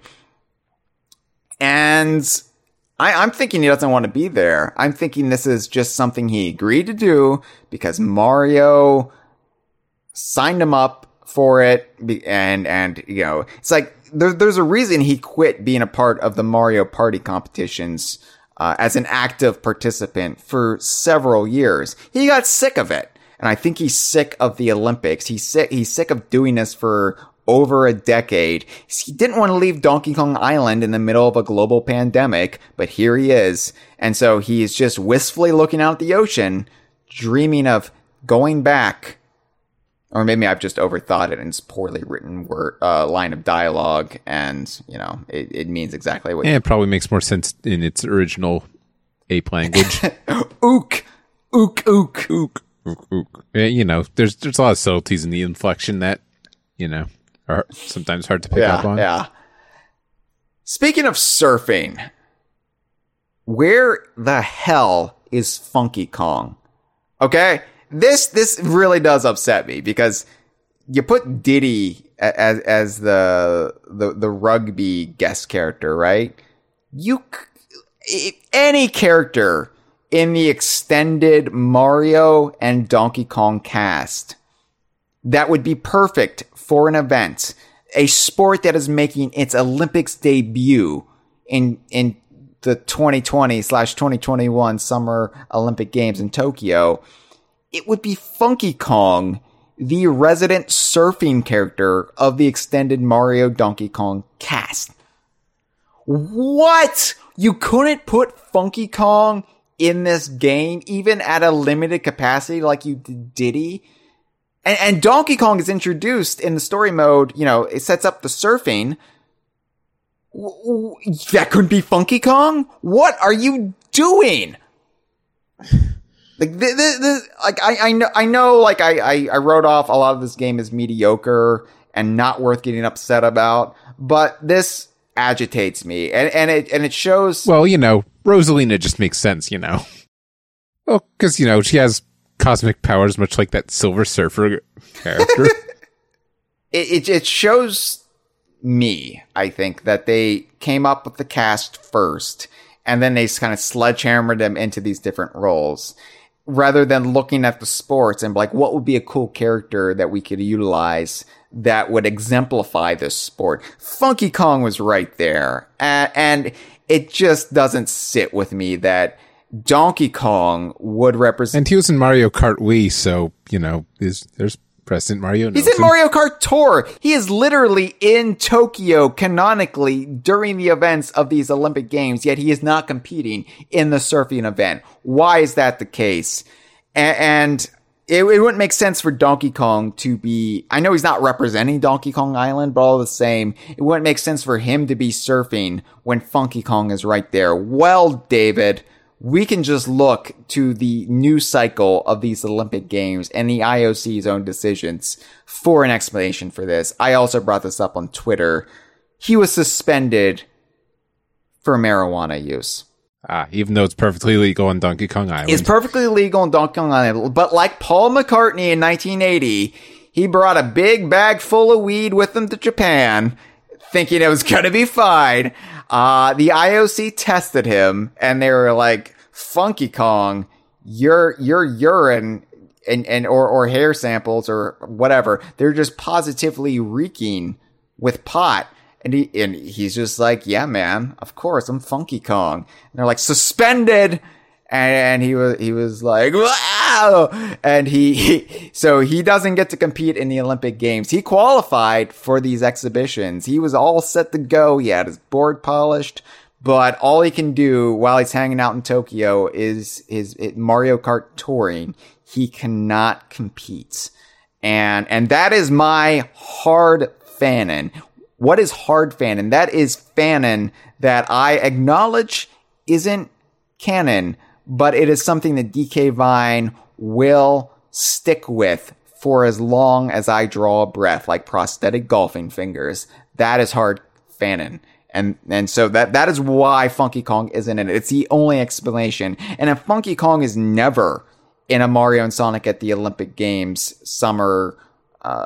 And I, I'm thinking he doesn't want to be there. I'm thinking this is just something he agreed to do because Mario signed him up for it and and you know it's like there, there's a reason he quit being a part of the Mario Party competitions uh, as an active participant for several years. He got sick of it, and I think he's sick of the Olympics. He's sick. He's sick of doing this for over a decade. He didn't want to leave Donkey Kong Island in the middle of a global pandemic, but here he is, and so he's just wistfully looking out at the ocean, dreaming of going back or maybe I've just overthought it and it's poorly written word uh, line of dialogue, and you know it, it means exactly what. yeah, it probably makes more sense in its original ape language. Ook, ook, ook. ook, ook, ook. You know, there's there's a lot of subtleties in the inflection that you know are sometimes hard to pick yeah, up on. Yeah. Speaking of surfing, where the hell is Funky Kong? Okay, this this really does upset me because you put Diddy as as the the the rugby guest character, right? You any character in the extended Mario and Donkey Kong cast that would be perfect for an event, a sport that is making its Olympics debut in in the 2020 slash 2021 Summer Olympic Games in Tokyo. It would be Funky Kong, the resident surfing character of the extended Mario Donkey Kong cast. What? You couldn't put Funky Kong in this game, even at a limited capacity like you did Diddy? And, and Donkey Kong is introduced in the story mode, you know, it sets up the surfing. That couldn't be Funky Kong? What are you doing? Like, the, the, the, like I, I know, I know, like I, I, I wrote off a lot of this game as mediocre and not worth getting upset about, but this agitates me, and and it and it shows. Well, you know, Rosalina just makes sense, you know. Well, because, you know, she has cosmic powers, much like that Silver Surfer character. it, it, it shows me, I think, that they came up with the cast first and then they kind of sledgehammered them into these different roles rather than looking at the sports and like, what would be a cool character that we could utilize that would exemplify this sport? Funky Kong was right there. And, and it just doesn't sit with me that Donkey Kong would represent. and he was in Mario Kart Wii, so, you know, there's, there's President Mario. He's in him. Mario Kart Tour. He is literally in Tokyo canonically during the events of these Olympic Games, yet he is not competing in the surfing event. Why is that the case? A- And it, it wouldn't make sense for Donkey Kong to be, I know he's not representing Donkey Kong Island, but all the same, it wouldn't make sense for him to be surfing when Funky Kong is right there. Well, David, we can just look to the news cycle of these Olympic Games and the IOC's own decisions for an explanation for this. I also brought this up on Twitter. He was suspended for marijuana use. Ah, even though it's perfectly legal on Donkey Kong Island. It's perfectly legal in Donkey Kong Island, but like Paul McCartney in 1980, he brought a big bag full of weed with him to Japan, thinking it was gonna be fine. Uh, the IOC tested him, and they were like, "Funky Kong, your your urine and and or or hair samples or whatever, they're just positively reeking with pot." And he and he's just like, yeah, man, of course, I'm Funky Kong. And they're like, suspended. And, and he was he was like, wow. And he, he so he doesn't get to compete in the Olympic Games. He qualified for these exhibitions. He was all set to go. He had his board polished. But all he can do while he's hanging out in Tokyo is his Mario Kart touring. He cannot compete. And and that is my hard fanon. What is hard fanon? That is fanon that I acknowledge isn't canon, but it is something that DK Vine will stick with for as long as I draw a breath, like prosthetic golfing fingers. That is hard fanon. And and so that that is why Funky Kong isn't in it. It's the only explanation. And if Funky Kong is never in a Mario and Sonic at the Olympic Games summer uh,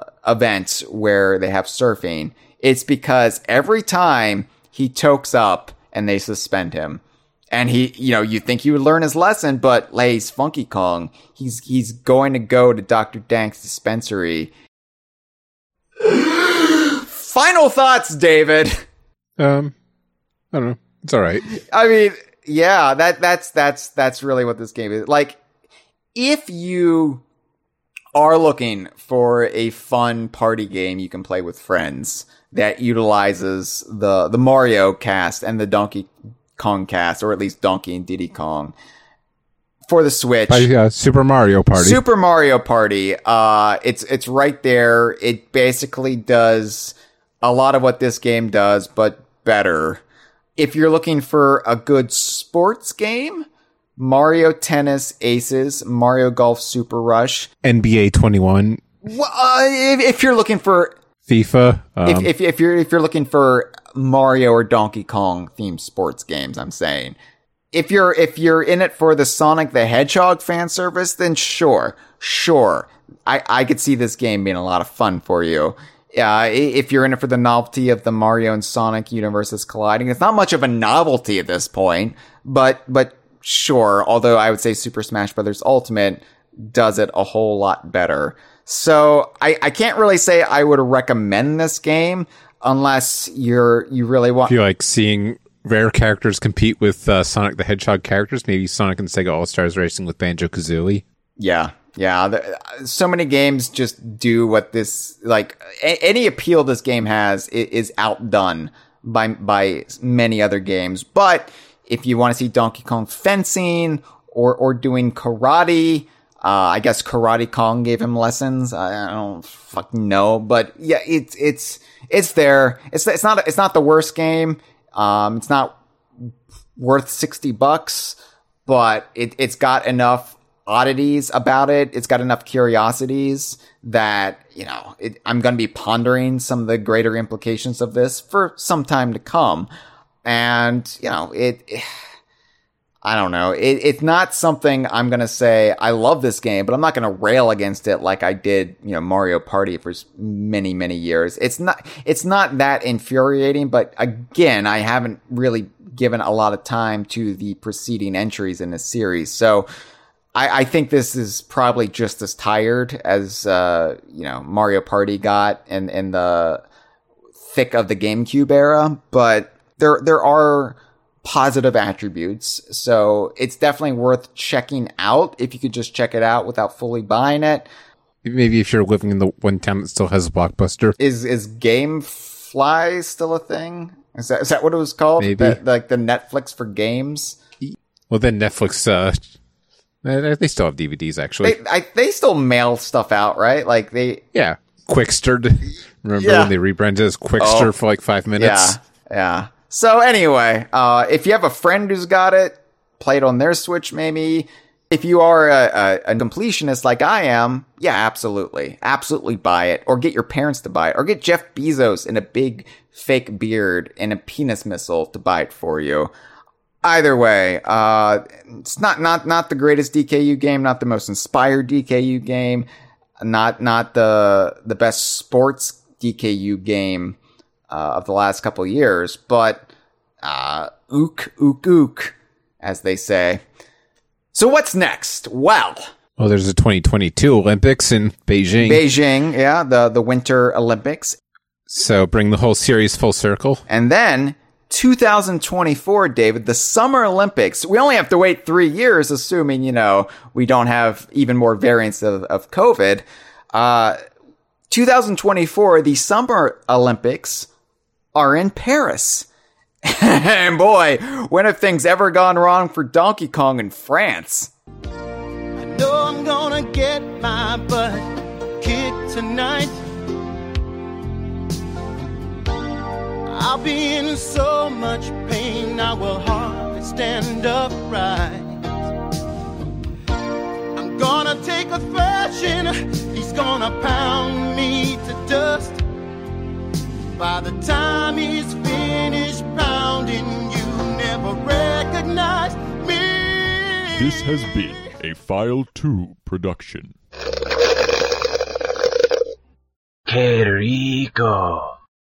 where they have surfing, it's because every time he tokes up and they suspend him. And he, you know, you think he would learn his lesson, but Lay's Funky Kong, he's he's going to go to Dr. Dank's dispensary. Final thoughts, David. um, I don't know. It's all right. I mean, yeah, that that's that's that's really what this game is. Like if you are looking for a fun party game you can play with friends that utilizes the the Mario cast and the Donkey Kong cast or at least Donkey and Diddy Kong for the Switch. Uh, Super Mario Party. Super Mario Party. Uh, it's it's right there. It basically does a lot of what this game does, but better. If you're looking for a good sports game, Mario Tennis Aces, Mario Golf Super Rush. NBA 21. Well, uh, if, if you're looking for FIFA. Um, if, if if you're if you're looking for Mario or Donkey Kong themed sports games, I'm saying. If you're if you're in it for the Sonic the Hedgehog fan service, then sure, sure, I I could see this game being a lot of fun for you. Uh, if you're in it for the novelty of the Mario and Sonic universes colliding, it's not much of a novelty at this point, but but sure. Although I would say Super Smash Bros. Ultimate does it a whole lot better. So I, I can't really say I would recommend this game unless you're you really want. if you like seeing rare characters compete with uh, Sonic the Hedgehog characters, maybe Sonic and Sega All Stars Racing with Banjo Kazooie. Yeah, yeah. The, so many games just do what this like. A- any appeal this game has is outdone by by many other games. But if you want to see Donkey Kong fencing or or doing karate. Uh, I guess Karate Kong gave him lessons. I, I don't fucking know, but yeah, it's it's it's there. It's it's not it's not the worst game. Um, it's not worth 60 bucks, but it, it's got enough oddities about it. It's got enough curiosities that, you know, it, I'm going to be pondering some of the greater implications of this for some time to come. And, you know, it, I don't know. It, it's not something I'm going to say, I love this game, but I'm not going to rail against it like I did, you know, Mario Party for many, many years. It's not, it's not that infuriating, but again, I haven't really given a lot of time to the preceding entries in the series. So I, I think this is probably just as tired as, uh, you know, Mario Party got in, in the thick of the GameCube era, but there, there are, positive attributes. So it's definitely worth checking out if you could just check it out without fully buying it. Maybe if you're living in the one town that still has a blockbuster. Is is GameFly still a thing? Is that is that what it was called? Maybe. Like the Netflix for games. Well, then Netflix, uh, they they still have DVDs actually. They I, they still mail stuff out, right? Like they yeah, Qwikster. Remember Yeah. when they rebranded as Qwikster Oh. for like five minutes? Yeah, yeah. So anyway, uh, if you have a friend who's got it, play it on their Switch, maybe. If you are a, a, a completionist like I am, yeah, absolutely, absolutely buy it, or get your parents to buy it, or get Jeff Bezos in a big fake beard and a penis missile to buy it for you. Either way, uh, it's not not not the greatest DKU game, not the most inspired DKU game, not not the the best sports DKU game uh, of the last couple of years, but uh, ook ook ook, as they say. So what's next? Well, Well, there's the 2022 Olympics in Beijing. Beijing, yeah, the the Winter Olympics, so bring the whole series full circle. and then 2024, David, the Summer Olympics. We only have to wait three years, assuming you know we don't have even more variants of of COVID. Uh, 2024, the Summer Olympics are in Paris. and boy, when have things ever gone wrong for Donkey Kong in France? I know I'm gonna get my butt kicked tonight. I'll be in so much pain, I will hardly stand upright. I'm gonna take a thrashing, he's gonna pound me to dust. By the time he's finished pounding, you never recognize me. This has been a File 2 production. Qué rico.